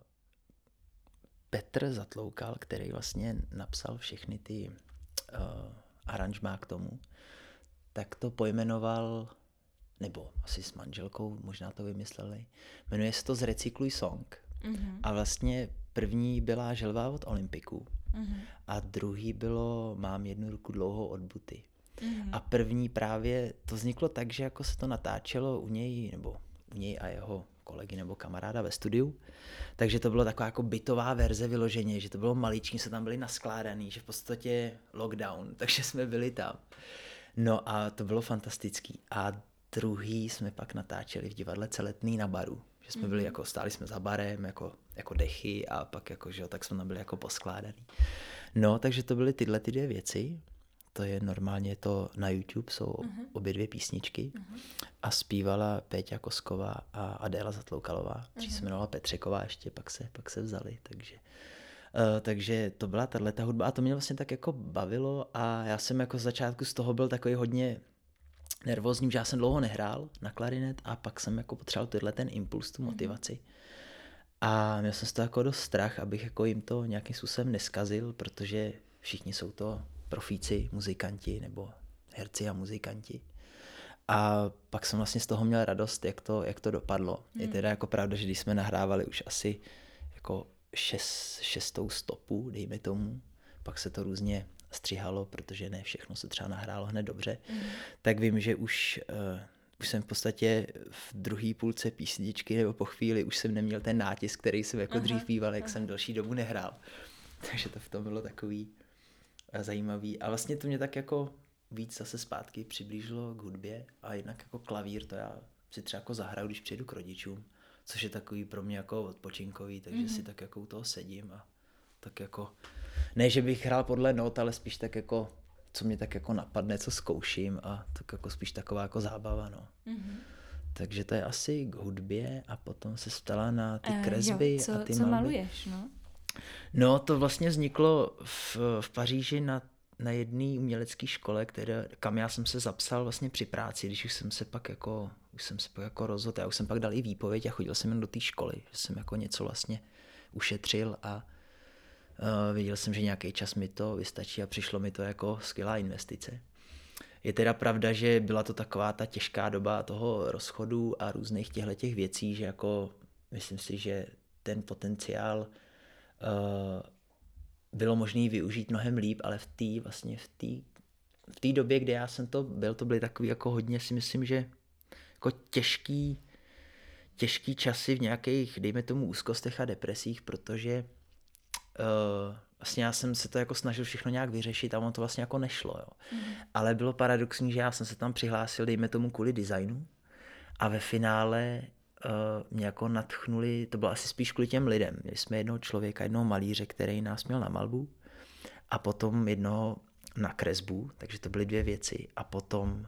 Petr Zatloukal, který vlastně napsal všechny ty uh, aranžmá k tomu, tak to pojmenoval nebo asi s manželkou, možná to vymysleli. Jmenuje se to Zrecykluj song. Mm-hmm. A vlastně první byla Želva od Olympiku mm-hmm. a druhý bylo Mám jednu ruku dlouhou od Buty. Mm-hmm. A první právě to vzniklo tak, že jako se to natáčelo u něj, nebo u něj a jeho kolegy nebo kamaráda ve studiu. Takže to bylo taková jako bytová verze vyloženě, že to bylo maličký, se tam byli naskládaný, že v podstatě lockdown, takže jsme byli tam. No a to bylo fantastický. A druhý jsme pak natáčeli v divadle Celetný na baru. Že jsme byli mhm. jako, stáli jsme za barem, jako, jako dechy a pak jako, že jo, tak jsme tam byli jako poskládaný. No, takže to byly tyhle ty dvě věci. To je normálně to na YouTube, jsou uh-huh. obě dvě písničky. Uh-huh. A zpívala Péťa Kosková a Adéla Zatloukalová. Uh-huh. se jmenovala Petřeková ještě, pak se, pak se vzali, takže... Uh, takže to byla tahle hudba a to mě vlastně tak jako bavilo a já jsem jako z začátku z toho byl takový hodně nervózním, že já jsem dlouho nehrál na klarinet a pak jsem jako potřeboval tyhle ten impuls, tu mhm. motivaci. A měl jsem z toho jako dost strach, abych jako jim to nějakým způsobem neskazil, protože všichni jsou to profíci, muzikanti nebo herci a muzikanti. A pak jsem vlastně z toho měl radost, jak to, jak to dopadlo. Hmm. Je teda jako pravda, že když jsme nahrávali už asi jako šest, šestou stopu, dejme tomu, pak se to různě stříhalo, protože ne všechno se třeba nahrálo hned dobře, mm. tak vím, že už, uh, už jsem v podstatě v druhé půlce písničky nebo po chvíli už jsem neměl ten nátisk, který jsem jako aha, dřív býval, jak aha. jsem další dobu nehrál. Takže to v tom bylo takový uh, zajímavý. A vlastně to mě tak jako víc zase zpátky přiblížilo k hudbě a jednak jako klavír to já si třeba jako zahraju, když přijdu k rodičům, což je takový pro mě jako odpočinkový, takže mm-hmm. si tak jako u toho sedím a tak jako ne, že bych hrál podle not, ale spíš tak jako, co mě tak jako napadne, co zkouším a tak jako spíš taková jako zábava, no. Mm-hmm. Takže to je asi k hudbě a potom se stala na ty kresby uh, jo, co, a ty co malby. maluješ, no? No, to vlastně vzniklo v, v Paříži na, na jedné umělecké škole, které, kam já jsem se zapsal vlastně při práci, když už jsem se pak jako, už jsem se pak jako rozhodl, já už jsem pak dal i výpověď a chodil jsem jen do té školy, že jsem jako něco vlastně ušetřil a viděl jsem, že nějaký čas mi to vystačí a přišlo mi to jako skvělá investice. Je teda pravda, že byla to taková ta těžká doba toho rozchodu a různých těchto těch věcí, že jako myslím si, že ten potenciál uh, bylo možné využít mnohem líp, ale v té vlastně v té v té době, kdy já jsem to byl, to byly takový jako hodně si myslím, že jako těžký, těžký časy v nějakých, dejme tomu, úzkostech a depresích, protože uh, vlastně já jsem se to jako snažil všechno nějak vyřešit a ono to vlastně jako nešlo, jo. Mm. Ale bylo paradoxní, že já jsem se tam přihlásil, dejme tomu kvůli designu a ve finále uh, mě jako natchnuli, to bylo asi spíš kvůli těm lidem. Měli jsme jednoho člověka, jednoho malíře, který nás měl na malbu a potom jednoho na kresbu, takže to byly dvě věci. A potom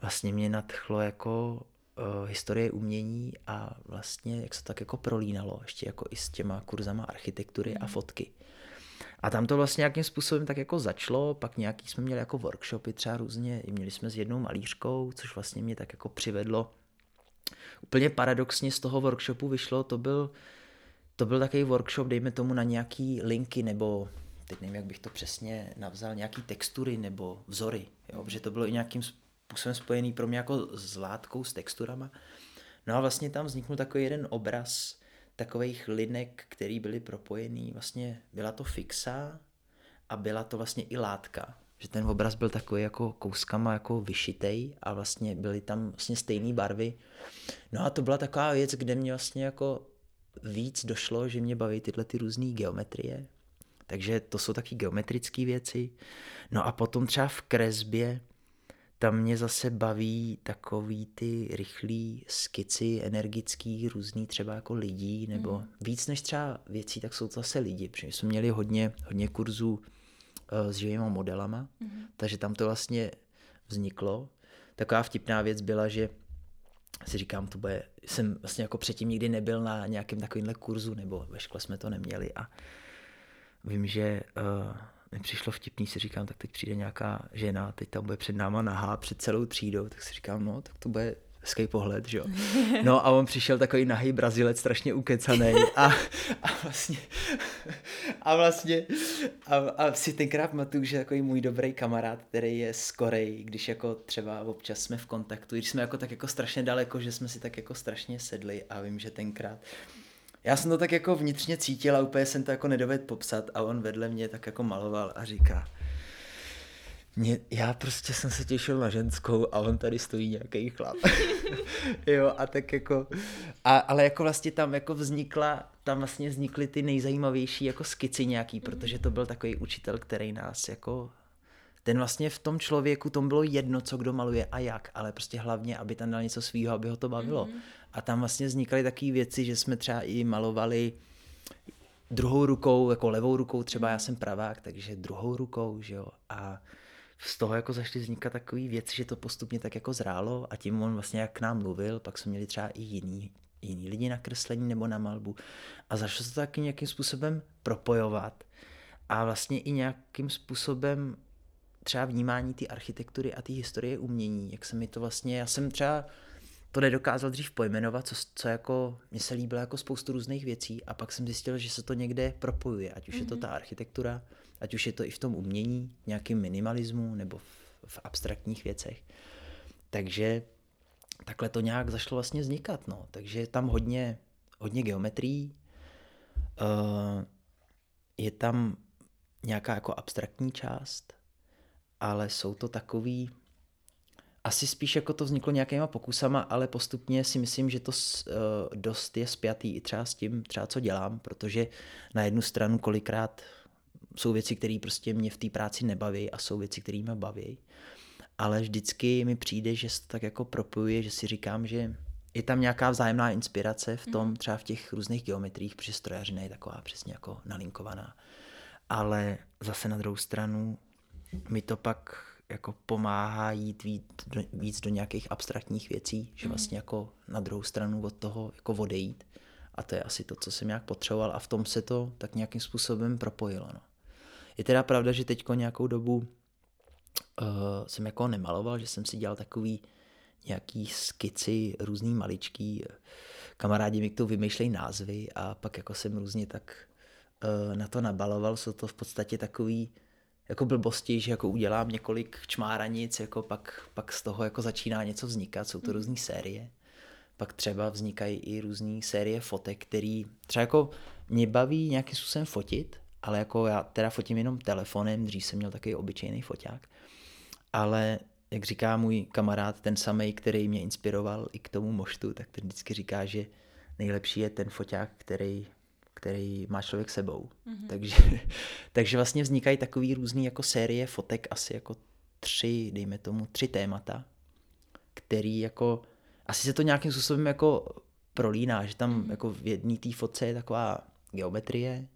vlastně mě nadchlo jako uh, historie umění a vlastně jak se tak jako prolínalo ještě jako i s těma kurzama architektury mm. a fotky. A tam to vlastně nějakým způsobem tak jako začalo, pak nějaký jsme měli jako workshopy třeba různě, měli jsme s jednou malířkou, což vlastně mě tak jako přivedlo. Úplně paradoxně z toho workshopu vyšlo, to byl, to byl takový workshop, dejme tomu na nějaký linky nebo teď nevím, jak bych to přesně navzal, nějaký textury nebo vzory, jo? protože to bylo i nějakým způsobem spojený pro mě jako s látkou, s texturama. No a vlastně tam vzniknul takový jeden obraz takových linek, který byly propojený. Vlastně byla to fixa a byla to vlastně i látka. Že ten obraz byl takový jako kouskama jako vyšitej a vlastně byly tam vlastně stejné barvy. No a to byla taková věc, kde mě vlastně jako víc došlo, že mě baví tyhle ty různé geometrie. Takže to jsou taky geometrické věci. No a potom třeba v kresbě tam mě zase baví takový ty rychlý skici, energický, různý třeba jako lidí, nebo mm. víc než třeba věcí, tak jsou to zase lidi, protože jsme měli hodně, hodně kurzů uh, s živými modelama, mm. takže tam to vlastně vzniklo. Taková vtipná věc byla, že si říkám, to bude, jsem vlastně jako předtím nikdy nebyl na nějakém takovémhle kurzu, nebo ve škole jsme to neměli a vím, že uh, mi přišlo vtipný, si říkám, tak teď přijde nějaká žena, teď tam bude před náma nahá, před celou třídou, tak si říkám, no, tak to bude hezký pohled, že jo. No a on přišel takový nahý Brazilec, strašně ukecaný a, a vlastně a vlastně a, a si tenkrát pamatuju, že takový můj dobrý kamarád, který je z Koreji, když jako třeba občas jsme v kontaktu, když jsme jako tak jako strašně daleko, že jsme si tak jako strašně sedli a vím, že tenkrát já jsem to tak jako vnitřně cítil a úplně jsem to jako nedovedl popsat a on vedle mě tak jako maloval a říká, mě, já prostě jsem se těšil na ženskou a on tady stojí nějaký chlap. jo, a tak jako, a, ale jako vlastně tam jako vznikla, tam vlastně vznikly ty nejzajímavější jako skici nějaký, protože to byl takový učitel, který nás jako ten vlastně v tom člověku, tom bylo jedno, co kdo maluje a jak, ale prostě hlavně, aby tam dal něco svýho, aby ho to bavilo. Mm-hmm. A tam vlastně vznikaly takové věci, že jsme třeba i malovali druhou rukou, jako levou rukou, třeba já jsem pravák, takže druhou rukou, že jo, a z toho jako zašly vznikat takové věci, že to postupně tak jako zrálo a tím on vlastně jak k nám mluvil, pak jsme měli třeba i jiný, jiný lidi na kreslení nebo na malbu. A začalo se to taky nějakým způsobem propojovat a vlastně i nějakým způsobem třeba vnímání té architektury a té historie umění, jak se mi to vlastně, já jsem třeba to nedokázal dřív pojmenovat, co, co jako, mně se líbilo jako spoustu různých věcí a pak jsem zjistil, že se to někde propojuje, ať už mm-hmm. je to mhm. ta architektura, ať už je to i v tom umění, nějakým minimalismu nebo v, v abstraktních věcech. Takže takhle to nějak zašlo vlastně vznikat, no. Takže tam hodně, hodně geometrií, uh, je tam nějaká jako abstraktní část, ale jsou to takový, asi spíš jako to vzniklo nějakýma pokusama, ale postupně si myslím, že to uh, dost je spjatý i třeba s tím, třeba co dělám, protože na jednu stranu kolikrát jsou věci, které prostě mě v té práci nebaví a jsou věci, které mě baví. Ale vždycky mi přijde, že se to tak jako propojuje, že si říkám, že je tam nějaká vzájemná inspirace v tom, mhm. třeba v těch různých geometriích, protože strojařina je taková přesně jako nalinkovaná. Ale zase na druhou stranu mi to pak jako pomáhá jít víc do, víc do nějakých abstraktních věcí, že mhm. vlastně jako na druhou stranu od toho jako odejít. A to je asi to, co jsem nějak potřeboval a v tom se to tak nějakým způsobem propojilo. No. Je teda pravda, že teďko nějakou dobu uh, jsem jako nemaloval, že jsem si dělal takový nějaký skici, různý maličký, kamarádi mi k tomu vymýšlejí názvy a pak jako jsem různě tak uh, na to nabaloval, jsou to v podstatě takový jako blbosti, že jako udělám několik čmáranic, jako pak, pak z toho jako začíná něco vznikat, jsou to mm. různé série. Pak třeba vznikají i různé série fotek, který třeba jako mě baví nějakým způsobem fotit, ale jako já teda fotím jenom telefonem, dřív jsem měl takový obyčejný foťák. Ale jak říká můj kamarád, ten samý, který mě inspiroval i k tomu moštu, tak ten vždycky říká, že nejlepší je ten foťák, který který má člověk sebou. Mm-hmm. Takže, takže vlastně vznikají takový různý jako série fotek, asi jako tři, dejme tomu, tři témata, který jako, asi se to nějakým způsobem jako prolíná, že tam mm-hmm. jako v jedné té fotce je taková geometrie,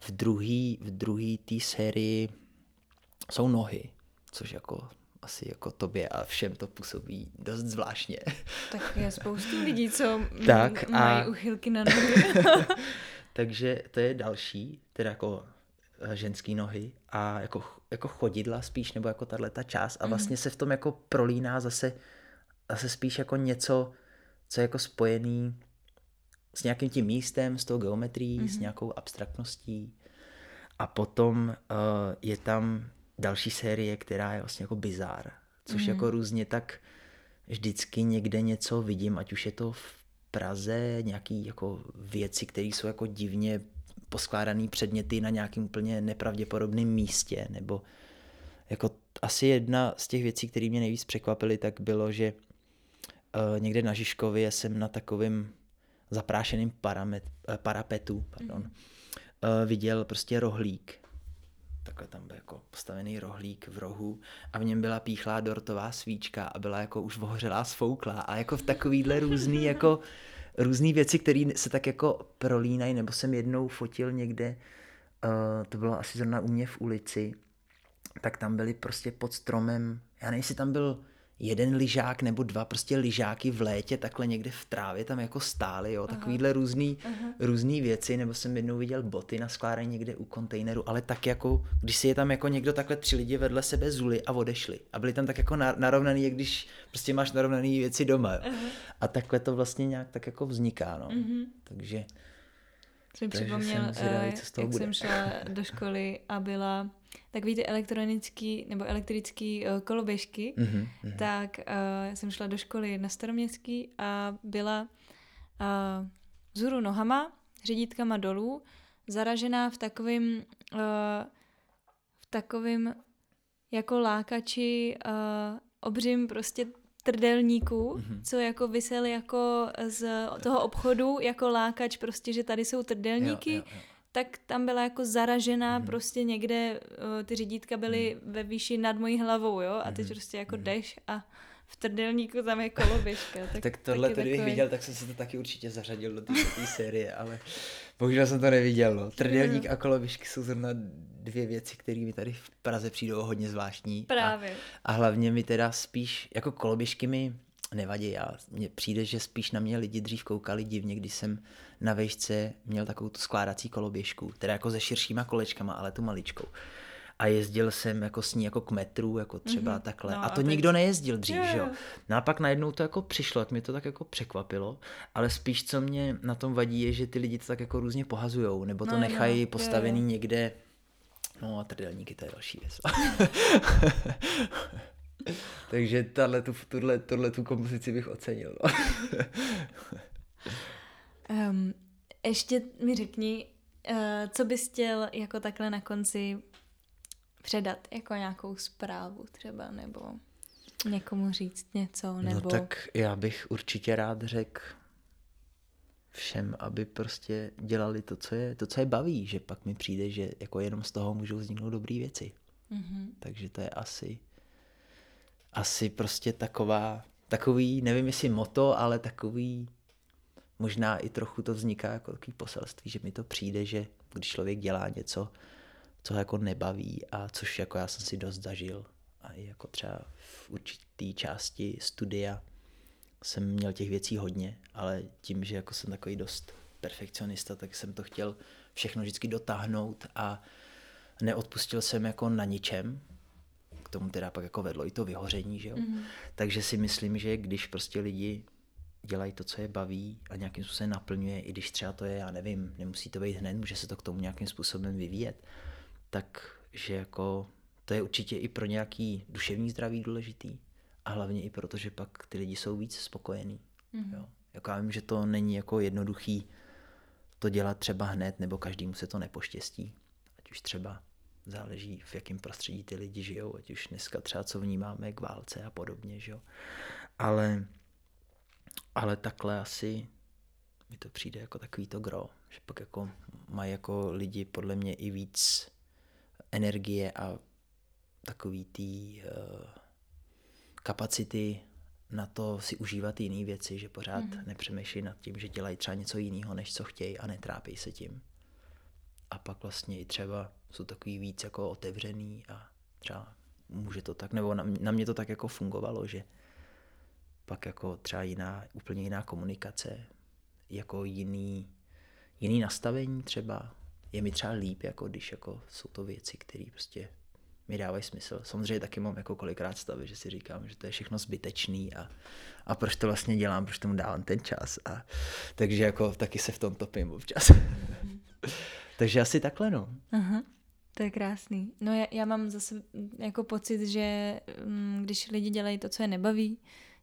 v druhý, v druhý té sérii jsou nohy, což jako asi jako tobě a všem to působí dost zvláštně. Tak je spoustu lidí, co tak mají a... uchylky na nohy. Takže to je další, teda jako eh, ženský nohy a jako, jako chodidla spíš, nebo jako tahle ta část a vlastně se v tom jako prolíná zase, zase spíš jako něco, co je jako spojený s nějakým tím místem, s tou geometrií, mm-hmm. s nějakou abstraktností. A potom uh, je tam další série, která je vlastně jako bizár, což mm-hmm. jako různě tak vždycky někde něco vidím, ať už je to v Praze, nějaký jako věci, které jsou jako divně poskládané předměty na nějakém úplně nepravděpodobném místě, nebo jako asi jedna z těch věcí, které mě nejvíc překvapily, tak bylo, že uh, někde na Žižkově jsem na takovém zaprášeném paramet, uh, parapetu pardon, mm. uh, viděl prostě rohlík takhle tam byl jako postavený rohlík v rohu a v něm byla píchlá dortová svíčka a byla jako už vohořelá sfouklá a jako v takovýhle různý jako různý věci, které se tak jako prolínají, nebo jsem jednou fotil někde, uh, to bylo asi zrovna u mě v ulici, tak tam byly prostě pod stromem, já nevím, jestli tam byl jeden lyžák nebo dva prostě lyžáky v létě takhle někde v trávě tam jako stály, jo, takovýhle různý, Aha. různý věci, nebo jsem jednou viděl boty na skládání někde u kontejneru, ale tak jako, když si je tam jako někdo takhle tři lidi vedle sebe zuli a odešli a byli tam tak jako narovnaný, jak když prostě máš narovnaný věci doma, jo. A takhle to vlastně nějak tak jako vzniká, no. Uh-huh. Takže to mi připomněl, jsem zvědavý, co z toho jak bude. jsem šla do školy a byla takový ty elektronický nebo elektrický uh, koloběžky, mm-hmm, mm-hmm. tak uh, jsem šla do školy na Staroměstský a byla uh, vzhůru nohama, řídítkama dolů, zaražená v takovým uh, v takovým jako lákači uh, obřím prostě trdelníků, mm-hmm. co jako vysel jako z toho obchodu jako lákač prostě, že tady jsou trdelníky, jo, jo, jo tak tam byla jako zaražená mm. prostě někde, uh, ty řídítka byly mm. ve výši nad mojí hlavou, jo, a teď mm. prostě jako mm. jdeš a v trdelníku tam je koloběžka. Tak, tak tohle to kdybych takový... viděl, tak jsem se to taky určitě zařadil do té série, ale bohužel jsem to neviděl. No. Trdelník mm. a koloběžky jsou zrovna dvě věci, které mi tady v Praze přijdou hodně zvláštní. Právě. A, a hlavně mi teda spíš, jako koloběžky mi nevadí. Já, mně přijde, že spíš na mě lidi dřív koukali divně, když jsem na vejšce měl takovou tu skládací koloběžku, teda jako se širšíma kolečkama, ale tu maličkou. A jezdil jsem jako s ní jako k metru, jako třeba mm-hmm. takhle. No, a to a teď... nikdo nejezdil dřív, že jo. No a pak najednou to jako přišlo, tak mě to tak jako překvapilo, ale spíš co mě na tom vadí je, že ty lidi to tak jako různě pohazujou, nebo to no, nechají no, postavený jo. někde No a trdelníky, to je další věc. Takže tahle, tu, tuhle, tuhle tu kompozici bych ocenil. No. um, ještě mi řekni, uh, co bys chtěl jako takhle na konci předat, jako nějakou zprávu třeba, nebo někomu říct něco, no nebo... No tak já bych určitě rád řekl všem, aby prostě dělali to, co je, to, co je baví, že pak mi přijde, že jako jenom z toho můžou vzniknout dobré věci. Mm-hmm. Takže to je asi asi prostě taková, takový, nevím jestli moto, ale takový, možná i trochu to vzniká jako takový poselství, že mi to přijde, že když člověk dělá něco, co ho jako nebaví a což jako já jsem si dost zažil. A i jako třeba v určitý části studia jsem měl těch věcí hodně, ale tím, že jako jsem takový dost perfekcionista, tak jsem to chtěl všechno vždycky dotáhnout a neodpustil jsem jako na ničem, tomu teda pak jako vedlo i to vyhoření, že jo. Mm-hmm. Takže si myslím, že když prostě lidi dělají to, co je baví a nějakým způsobem naplňuje, i když třeba to je, já nevím, nemusí to být hned, může se to k tomu nějakým způsobem vyvíjet, tak že jako to je určitě i pro nějaký duševní zdraví důležitý a hlavně i proto, že pak ty lidi jsou víc spokojení. Mm-hmm. Jo. Jako já vím, že to není jako jednoduchý to dělat třeba hned, nebo každému se to nepoštěstí. Ať už třeba záleží v jakém prostředí ty lidi žijou, ať už dneska třeba co vnímáme k válce a podobně, že jo. Ale, ale takhle asi mi to přijde jako takový to gro, že pak jako mají jako lidi podle mě i víc energie a takový tý uh, kapacity na to si užívat jiné věci, že pořád mm. nepřemýšlí nad tím, že dělají třeba něco jiného, než co chtějí a netrápí se tím. A pak vlastně i třeba jsou takový víc jako otevřený a třeba může to tak, nebo na, na mě to tak jako fungovalo, že pak jako třeba jiná, úplně jiná komunikace, jako jiný, jiný nastavení třeba, je mi třeba líp, jako když jako jsou to věci, které prostě mi dávají smysl. Samozřejmě taky mám jako kolikrát stavy, že si říkám, že to je všechno zbytečný a, a proč to vlastně dělám, proč tomu dávám ten čas. A, takže jako taky se v tom topím občas. takže asi takhle no. Aha. To je krásný. No já, já mám zase jako pocit, že mm, když lidi dělají to, co je nebaví,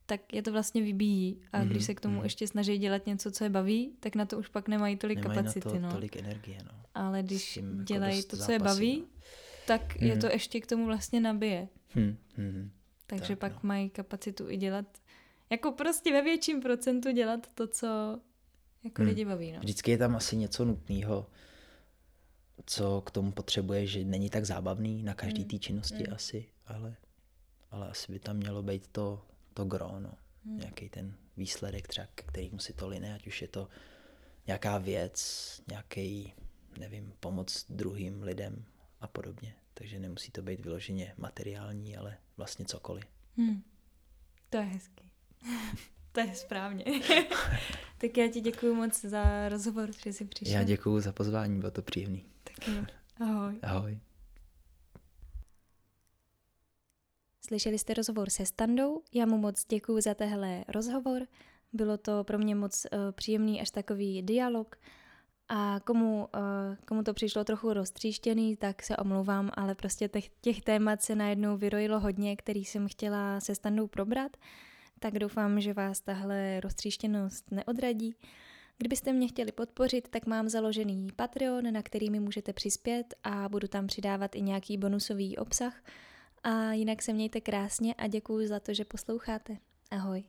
tak je to vlastně vybíjí. A mm-hmm, když se k tomu mm-hmm. ještě snaží dělat něco, co je baví, tak na to už pak nemají tolik nemají kapacity. Na to no. tolik energie. No. Ale když jako dělají to, co je baví, no. tak mm. je to ještě k tomu vlastně nabije. Mm, mm, Takže tak, pak no. mají kapacitu i dělat, jako prostě ve větším procentu dělat to, co jako mm. lidi baví. No. Vždycky je tam asi něco nutného, co k tomu potřebuje, že není tak zábavný na každý mm. té činnosti mm. asi, ale, ale asi by tam mělo být to to gro, no. Hmm. nějaký ten výsledek třeba, k kterému si to line, ať už je to nějaká věc, nějaký, nevím, pomoc druhým lidem a podobně. Takže nemusí to být vyloženě materiální, ale vlastně cokoliv. Hmm. To je hezký. to je správně. tak já ti děkuji moc za rozhovor, že jsi přišel. Já děkuji za pozvání, bylo to příjemný. Ahoj. Ahoj. Slyšeli jste rozhovor se Standou, já mu moc děkuji za tehle rozhovor, bylo to pro mě moc uh, příjemný až takový dialog a komu, uh, komu to přišlo trochu roztříštěný, tak se omlouvám, ale prostě těch, těch témat se najednou vyrojilo hodně, který jsem chtěla se Standou probrat, tak doufám, že vás tahle roztříštěnost neodradí. Kdybyste mě chtěli podpořit, tak mám založený Patreon, na který mi můžete přispět a budu tam přidávat i nějaký bonusový obsah, a jinak se mějte krásně a děkuji za to, že posloucháte. Ahoj.